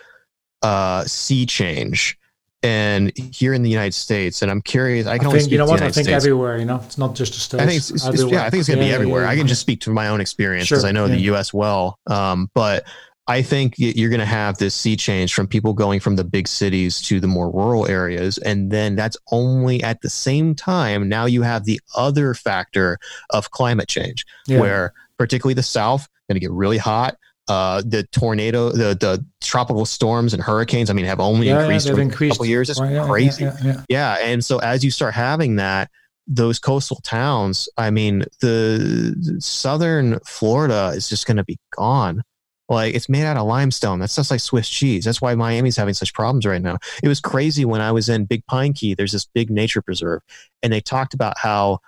uh, sea change and here in the United States, and I'm curious. I can I think, you know what I think States. everywhere. You know, it's not just the states. I think it's, it's yeah, I think it's going to yeah, be everywhere. Yeah, yeah. I can just speak to my own experience because sure, I know the U.S. well. Um, but I think you're going to have this sea change from people going from the big cities to the more rural areas, and then that's only at the same time. Now you have the other factor of climate change, where particularly the South going to get really hot uh, the tornado, the the tropical storms and hurricanes. I mean, have only yeah, increased yeah, in increased. a couple years. It's crazy. Yeah, yeah, and so as you start having that, those coastal towns. I mean, the southern Florida is just going to be gone. Like it's made out of limestone. That's just like Swiss cheese. That's why Miami's having such problems right now. It was crazy when I was in Big Pine Key. There's this big nature preserve, and they talked about how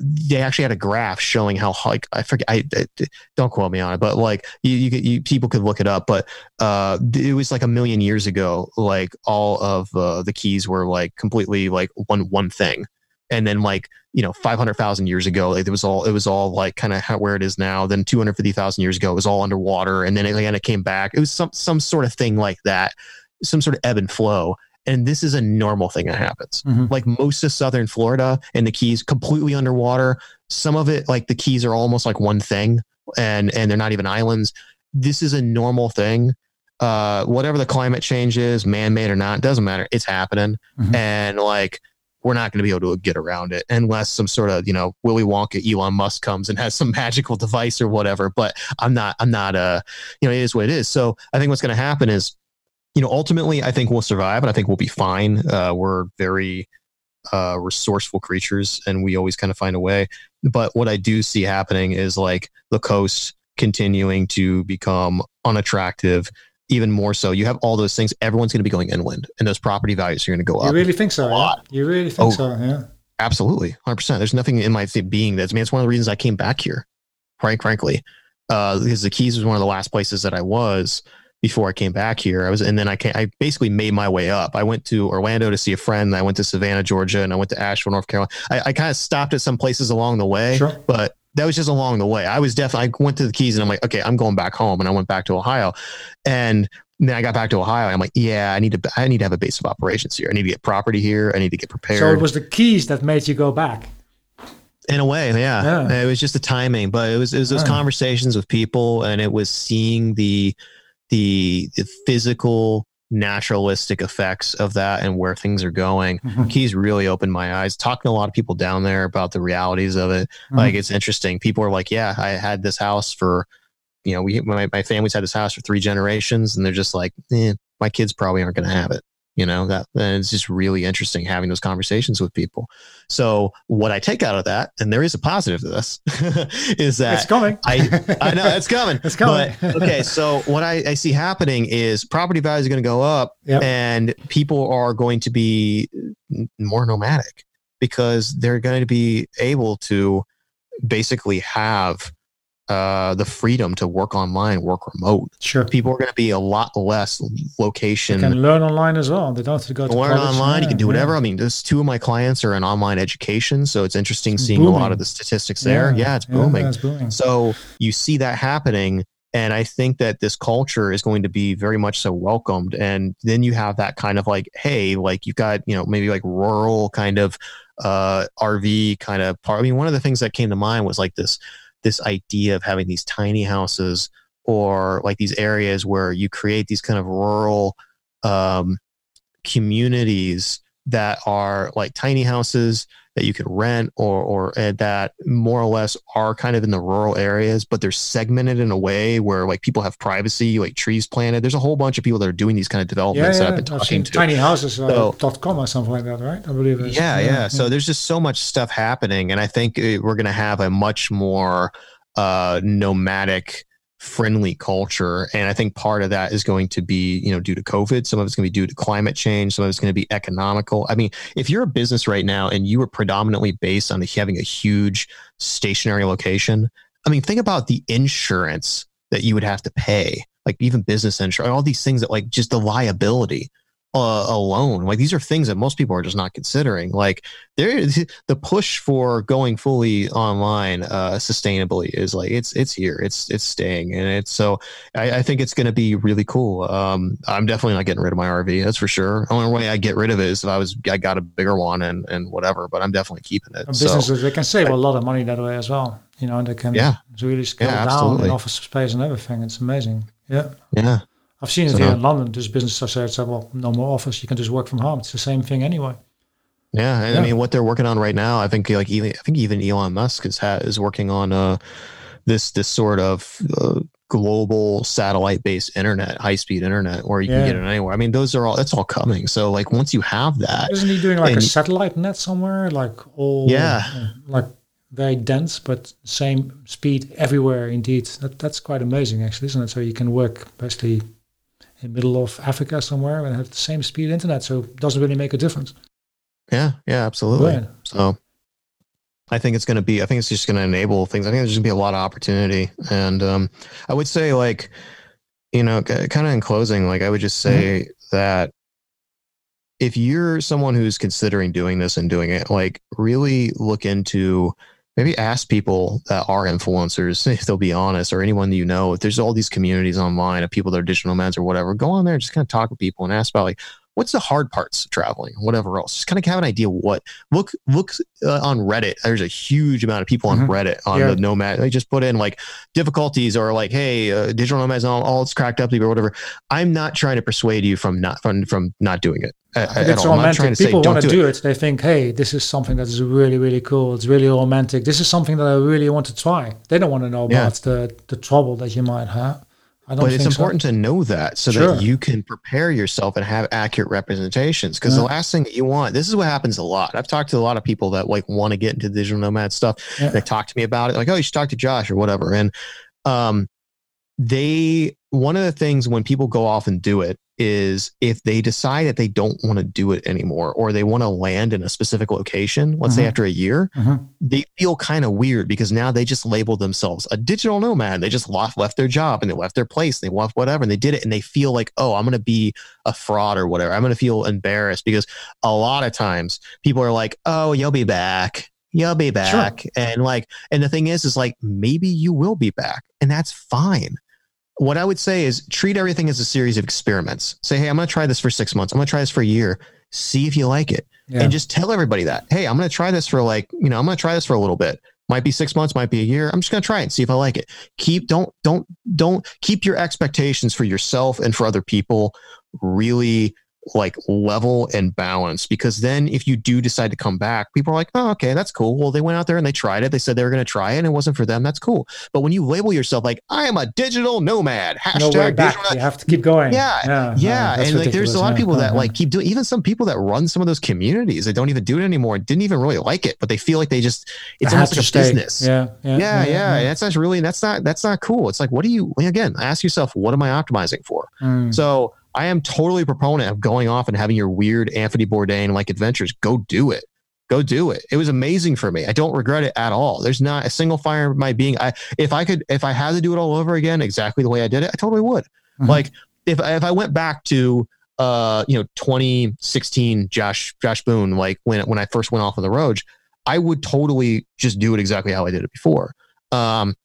they actually had a graph showing how like I forget I, I don't quote me on it, but like you, you, you, people could look it up. But uh, it was like a million years ago. Like all of uh, the keys were like completely like one one thing, and then like you know 500,000 years ago, like it was all it was all like kind of where it is now. Then 250,000 years ago, it was all underwater, and then it kind of came back. It was some some sort of thing like that, some sort of ebb and flow and this is a normal thing that happens. Mm-hmm. Like most of southern Florida and the Keys, completely underwater. Some of it, like the Keys, are almost like one thing, and and they're not even islands. This is a normal thing. Uh, whatever the climate change is, man made or not, doesn't matter. It's happening, mm-hmm. and like we're not going to be able to get around it unless some sort of you know Willy Wonka Elon Musk comes and has some magical device or whatever. But I'm not. I'm not. Uh, you know, it is what it is. So I think what's going to happen is you know, ultimately, I think we'll survive and I think we'll be fine. Uh, we're very uh, resourceful creatures and we always kind of find a way. But what I do see happening is like the coast continuing to become unattractive even more so. You have all those things. Everyone's going to be going inland, and those property values are going to go up. You really think so? Yeah? You really think oh, so? Yeah. Absolutely, hundred percent. There's nothing in my being that's. I mean, it's one of the reasons I came back here. Frank, frankly, uh, because the Keys was one of the last places that I was, before I came back here. I was, and then I came, I basically made my way up. I went to Orlando to see a friend. I went to Savannah, Georgia, and I went to Asheville, North Carolina. I, I kind of stopped at some places along the way, sure. but that was just along the way. I was definitely, I went to the Keys and I'm like, okay, I'm going back home. And I went back to Ohio. And then I got back to Ohio. I'm like, yeah, I need to, I need to have a base of operations here. I need to get property here. I need to get prepared. So it was the Keys that made you go back. In a way, yeah. yeah. It was just the timing, but it was it was those yeah. conversations with people, and it was seeing the the, the physical naturalistic effects of that and where things are going. Mm-hmm. Keys really opened my eyes. Talking to a lot of people down there about the realities of it. Mm-hmm. Like it's interesting. People are like, yeah, I had this house for, you know, we my, my family's had this house for three generations, and they're just like, eh, my kids probably aren't going to have it you know that and it's just really interesting having those conversations with people. So what i take out of that and there is a positive to this is that it's coming. I i know it's coming. It's coming. But, okay so what I, I, see happening is property values are going to go up yep. and people are going to be more nomadic because they're going to be able to basically have uh, the freedom to work online, work remote. Sure. People are going to be a lot less location. You can learn online as well. They don't have to go to learn online. You can do whatever. Yeah. I mean, those two of my clients are in online education, so it's interesting it's seeing booming. a lot of the statistics there. Yeah, yeah it's booming. Yeah, it's booming. So you see that happening. And I think that this culture is going to be very much so welcomed. And then you have that kind of like, hey, like you've got, you know, maybe like rural kind of uh, RV kind of part. I mean, one of the things that came to mind was like this this idea of having these tiny houses or like these areas where you create these kind of rural um, communities that are like tiny houses that you can rent or or that more or less are kind of in the rural areas but they're segmented in a way where like people have privacy like trees planted. There's a whole bunch of people that are doing these kind of developments yeah, yeah. that I've been talking I've to. tiny houses uh, so, dot com or something like that right? I believe yeah, yeah, yeah so there's just so much stuff happening and I think we're going to have a much more uh, nomadic friendly culture. And I think part of that is going to be, you know, due to COVID. Some of it's going to be due to climate change. Some of it's going to be economical. I mean, if you're a business right now and you are predominantly based on having a huge stationary location, I mean, think about the insurance that you would have to pay, like even business insurance, all these things that like just the liability uh, alone. Like these are things that most people are just not considering. Like there, the push for going fully online uh, sustainably is like it's it's here, it's it's staying, and it's so I, I think it's going to be really cool. Um, I'm definitely not getting rid of my RV, that's for sure. Only way I get rid of it is if I was I got a bigger one and and whatever. But I'm definitely keeping it. businesses so, they can save I, a lot of money that way as well. You know, and they can yeah really scale yeah, down in office space and everything. It's amazing. Yeah. Yeah. I've seen it here no. in London. There's businesses that say, well, no more office. You can just work from home. It's the same thing anyway. Yeah, and yeah. I mean, what they're working on right now, I think like even I think even Elon Musk is ha- is working on uh this this sort of uh, global satellite based internet, high speed internet, where you yeah. can get it anywhere. I mean, those are all that's all coming. So like once you have that, isn't he doing like a satellite net somewhere? Like all yeah, uh, like very dense but same speed everywhere. Indeed, that that's quite amazing, actually, isn't it? So you can work basically in middle of Africa somewhere and have the same speed internet. So it doesn't really make a difference. Yeah, yeah, absolutely. Right. So I think it's going to be, I think it's just going to enable things. I think there's going to be a lot of opportunity. And um, I would say, like, you know, kind of in closing, like, I would just say mm-hmm. that if you're someone who's considering doing this and doing it, like, really look into maybe ask people that are influencers if they'll be honest or anyone that you know. If there's all these communities online of people that are digital nomads or whatever go on there and just kind of talk with people and ask about like what's the hard parts of traveling whatever else just kind of have an idea what look look uh, on reddit there's a huge amount of people on mm-hmm. reddit on yeah. the nomad they just put in like difficulties or like hey uh, digital nomads all, all it's cracked up or whatever i'm not trying to persuade you from not from from not doing it at, it's romantic. People want to do it. it. They think, hey, this is something that is really, really cool. It's really romantic. This is something that I really want to try. They don't want to know about yeah. the the trouble that you might have. But it's important so. to know that so sure. that you can prepare yourself and have accurate representations. Because yeah. the last thing that you want, this is what happens a lot. I've talked to a lot of people that like want to get into digital nomad stuff. Yeah. They talk to me about it, like, oh, you should talk to Josh or whatever. And um, they one of the things when people go off and do it is if they decide that they don't want to do it anymore or they want to land in a specific location, let's say mm-hmm. after a year, mm-hmm. they feel kind of weird because now they just labeled themselves a digital nomad. They just left, left their job and they left their place, And they left whatever, and they did it and they feel like, oh, I'm going to be a fraud or whatever. I'm going to feel embarrassed because a lot of times people are like, oh, you'll be back. You'll be back. Sure. And like, and the thing is, is like, maybe you will be back and that's fine what I would say is treat everything as a series of experiments. Say, hey, I'm going to try this for six months. I'm going to try this for a year. See if you like it. Yeah. And just tell everybody that, hey, I'm going to try this for like, you know, I'm going to try this for a little bit. Might be six months, might be a year. I'm just going to try it and see if I like it. Keep, don't, don't, don't keep your expectations for yourself and for other people really like level and balance because then if you do decide to come back people are like oh okay that's cool well they went out there and they tried it they said they were going to try it and it wasn't for them that's cool but when you label yourself like i am a digital nomad hashtag back. you have to keep going yeah yeah, yeah. and like there's a lot of people that uh-huh. like keep doing even some people that run some of those communities they don't even do it anymore didn't even really like it but they feel like they just it's it almost like a stay. business yeah yeah yeah, yeah, yeah. that's not really that's not that's not cool it's like what do you again ask yourself what am i optimizing for mm. so I am totally a proponent of going off and having your weird Anthony Bourdain like adventures. Go do it. Go do it. It was amazing for me. I don't regret it at all. There's not a single fire in my being. I if I could if I had to do it all over again exactly the way I did it, I totally would. Mm-hmm. Like if if I went back to uh you know 2016 Josh Josh Boone like when when I first went off on the road, I would totally just do it exactly how I did it before. Um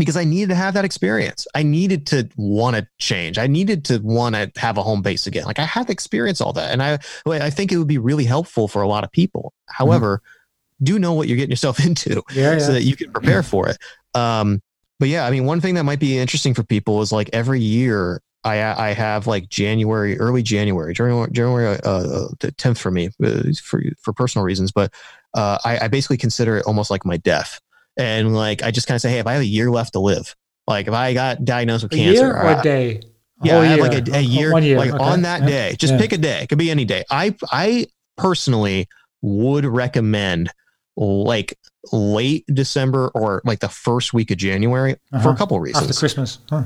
because I needed to have that experience. I needed to want to change. I needed to want to have a home base again. Like I had to experience all that. And I, I think it would be really helpful for a lot of people. However, mm-hmm. do know what you're getting yourself into yeah, so that you can prepare for it. Um, but yeah, I mean, one thing that might be interesting for people is like every year I I have like January, early January, January, January uh, the tenth for me uh, for for personal reasons, but uh, I, I basically consider it almost like my death and like I just kind of say, hey, if I have a year left to live, like if I got diagnosed with a cancer, year or a day. Yeah, I have like a, a year, year, like okay. on that yeah. day. Just yeah. pick a day. It could be any day. I I personally would recommend like late December or like the first week of January uh-huh. for a couple of reasons. After Christmas. Huh.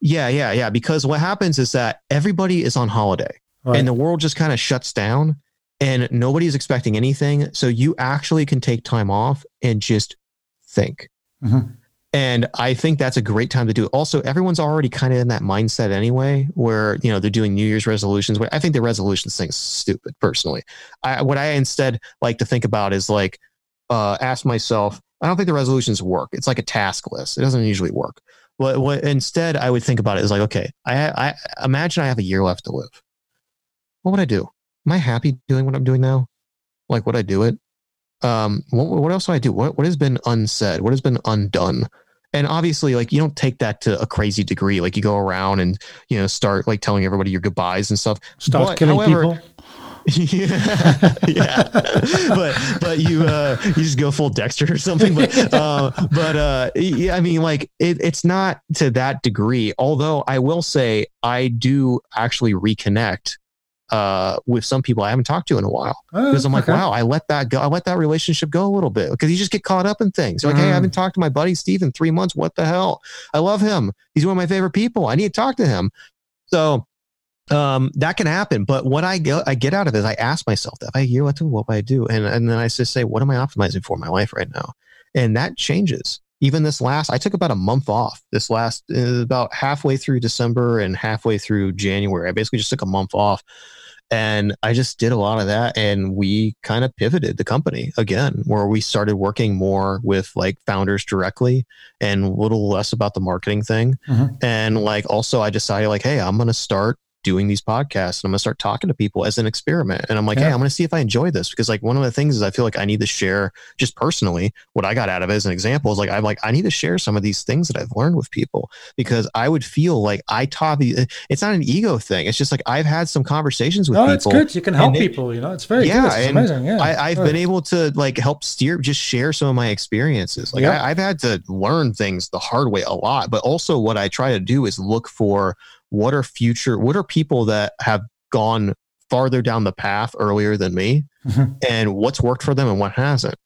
Yeah, yeah, yeah. Because what happens is that everybody is on holiday right. and the world just kind of shuts down and nobody's expecting anything. So you actually can take time off and just think. Mm-hmm. And I think that's a great time to do it. Also, everyone's already kind of in that mindset anyway, where you know they're doing New Year's resolutions. I think the resolutions thing's stupid, personally. I, what I instead like to think about is like uh, ask myself. I don't think the resolutions work. It's like a task list. It doesn't usually work. What, what instead I would think about it is like, okay, I, I imagine I have a year left to live. What would I do? Am I happy doing what I'm doing now? Like, would I do it? Um, what, what else do I do? What, what has been unsaid? What has been undone? and obviously like you don't take that to a crazy degree like you go around and you know start like telling everybody your goodbyes and stuff start but, killing however, people yeah, yeah. but but you uh you just go full Dexter or something. But uh, but uh yeah, I mean like it, it's not to that degree. Although I will say I do actually reconnect uh, with some people I haven't talked to in a while because oh, I'm like, okay. wow, I let that go. I let that relationship go a little bit because you just get caught up in things. Like, mm. hey, I mm. haven't talked to my buddy Steve in three months. What the hell? I love him. He's one of my favorite people. I need to talk to him. So um, that can happen. But what I get, I get out of it is I ask myself that if I hear what to what would I do, and and then I just say, what am I optimizing for in my life right now? And that changes. Even this last, I took about a month off. This last, uh, about halfway through December and halfway through January, I basically just took a month off and I just did a lot of that. And we kind of pivoted the company again, where we started working more with like founders directly and a little less about the marketing thing. Mm-hmm. And like also, I decided, like, hey, I'm going to start doing these podcasts and I'm going to start talking to people as an experiment. And I'm like, yeah. hey, I'm going to see if I enjoy this because like one of the things is I feel like I need to share just personally what I got out of it as an example is like I'm like I need to share some of these things that I've learned with people because I would feel like I taught eh, the. It's not an ego thing. It's just like I've had some conversations with no, people. it's good. You can help people. You know, it's very yeah, good. It's amazing. Yeah, I, have been able to like help steer, just share some of my experiences. Like I, I've had to learn things the hard way a lot, but also what I try to do is look for what are future what are people that have gone farther down the path earlier than me? Mm-hmm. and what's worked for them and what hasn't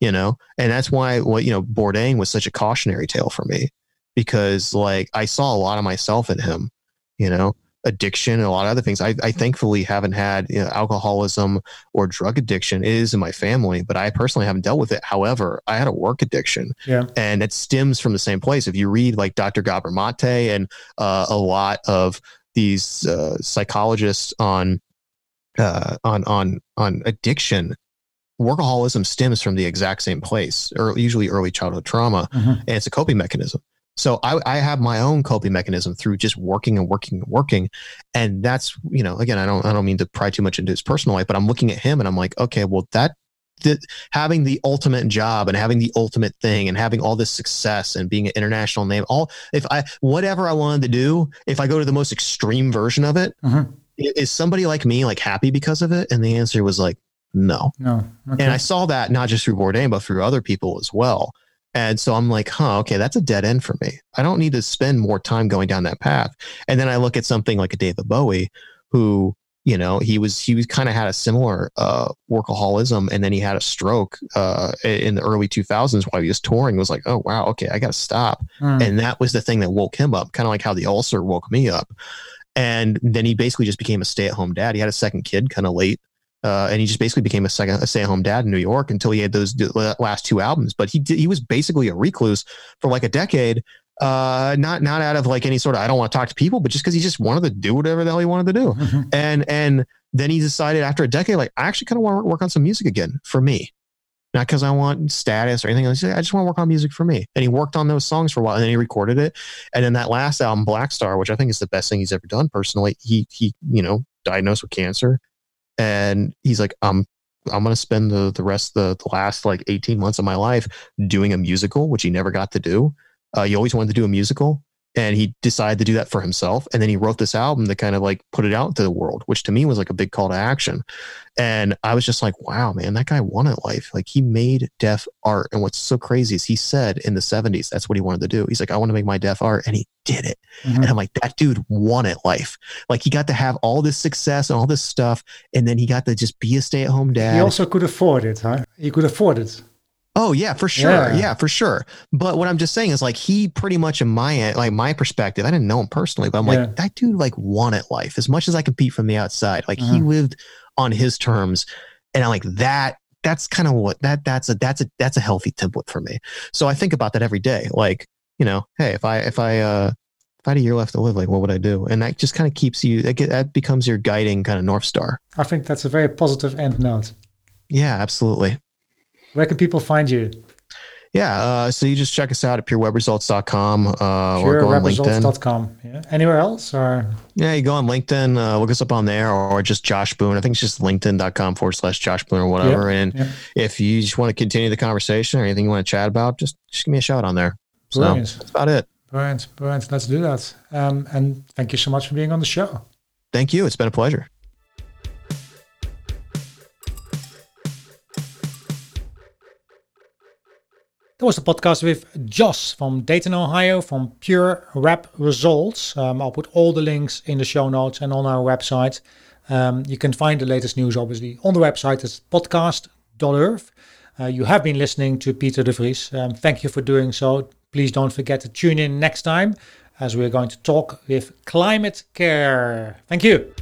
you know? And that's why what you know bourdain was such a cautionary tale for me because like i saw a lot of myself in him you know addiction and a lot of other things. I, I thankfully haven't had you know, alcoholism or drug addiction. It is in my family, but I personally haven't dealt with it. However, I had a work addiction, yeah. and it stems from the same place. If you read like Dr. Gabor Mate and uh, a lot of these uh, psychologists on uh, on on on addiction, workaholism stems from the exact same place, or usually early childhood trauma, mm-hmm. and it's a coping mechanism. So I, I have my own coping mechanism through just working and working and working. And that's, you know, again, I don't, I don't mean to pry too much into his personal life, but I'm looking at him and I'm like, okay, well, that, having the ultimate job and having the ultimate thing and having all this success and being an international name, all, if I, whatever I wanted to do, if I go to the most extreme version of it, mm-hmm. is somebody like me like happy because of it? And the answer was like, no. No. Okay. And I saw that not just through Bourdain, but through other people as well. And so I'm like, huh, okay, that's a dead end for me. I don't need to spend more time going down that path. And then I look at something like a David Bowie, who, you know, he was, he was kind of had a similar uh, workaholism and then he had a stroke uh, in the early 2000s while he was touring. It was like, oh, wow, okay, I got to stop. Mm. And that was the thing that woke him up, kind of like how the ulcer woke me up. And then he basically just became a stay at home dad. He had a second kid kind of late uh, and he just basically became a second a stay-at-home dad in New York until he had those last two albums. But he did, he was basically a recluse for like a decade. Uh, not not out of like any sort of I don't want to talk to people, but just because he just wanted to do whatever the hell he wanted to do. Mm-hmm. And and then he decided after a decade, like I actually kind of want to work on some music again for me, not because I want status or anything. I just want to work on music for me. And he worked on those songs for a while, and then he recorded it. And then that last album, Blackstar, which I think is the best thing he's ever done personally, he he you know diagnosed with cancer and he's like, I'm I'm gonna spend the the rest the, the last like 18 months of my life doing a musical, which he never got to do. Uh, he always wanted to do a musical, and he decided to do that for himself. And then he wrote this album to kind of like put it out to the world which to me was like a big call to action. And i was just like wow man that guy wanted life. Like he made deaf art. And what's so crazy is he said in the 70s that's what he wanted to do. He's like i want to make my deaf art. And he did it. Mm-hmm. and i'm like that dude wanted life. Like he got to have all this success and all this stuff. And then he got to just be a stay-at-home dad. he also could afford it huh? He could afford it Oh yeah, for sure. Yeah. yeah. for sure. But what I'm just saying is like he pretty much in my like my perspective, I didn't know him personally, but I'm yeah. like that dude like wanted life as much as I could beat from the outside. Like he mm-hmm. lived on his terms, and I'm like that. That's kind of what that that's a that's a that's a healthy template for me. So I think about that every day. Like you know, hey, if I if I uh if I had a year left to live, like what would I do? And that just kind of keeps you. That, that becomes your guiding kind of north star. I think that's a very positive end note. Yeah, absolutely. Where can people find you? Yeah, uh, so you just check us out at purewebresults.com uh, or go on LinkedIn. Yeah. Anywhere else? or Yeah, you go on LinkedIn, uh, look us up on there, or just Josh Boone. I think it's just linkedin.com forward slash Josh Boone or whatever. Yep, and yep. if you just want to continue the conversation or anything you want to chat about, just, just give me a shout on there. Brilliant. So that's about it. Brilliant, brilliant. Let's do that. Um, and thank you so much for being on the show. Thank you. It's been a pleasure. That was the podcast with Joss from Dayton, Ohio, from Pure Web Results. Um, I'll put all the links in the show notes and on our website. Um, you can find the latest news, obviously, on the website. It's podcast.earth. Uh, you have been listening to Peter de Vries. Um, thank you for doing so. Please don't forget to tune in next time as we're going to talk with climate care. Thank you.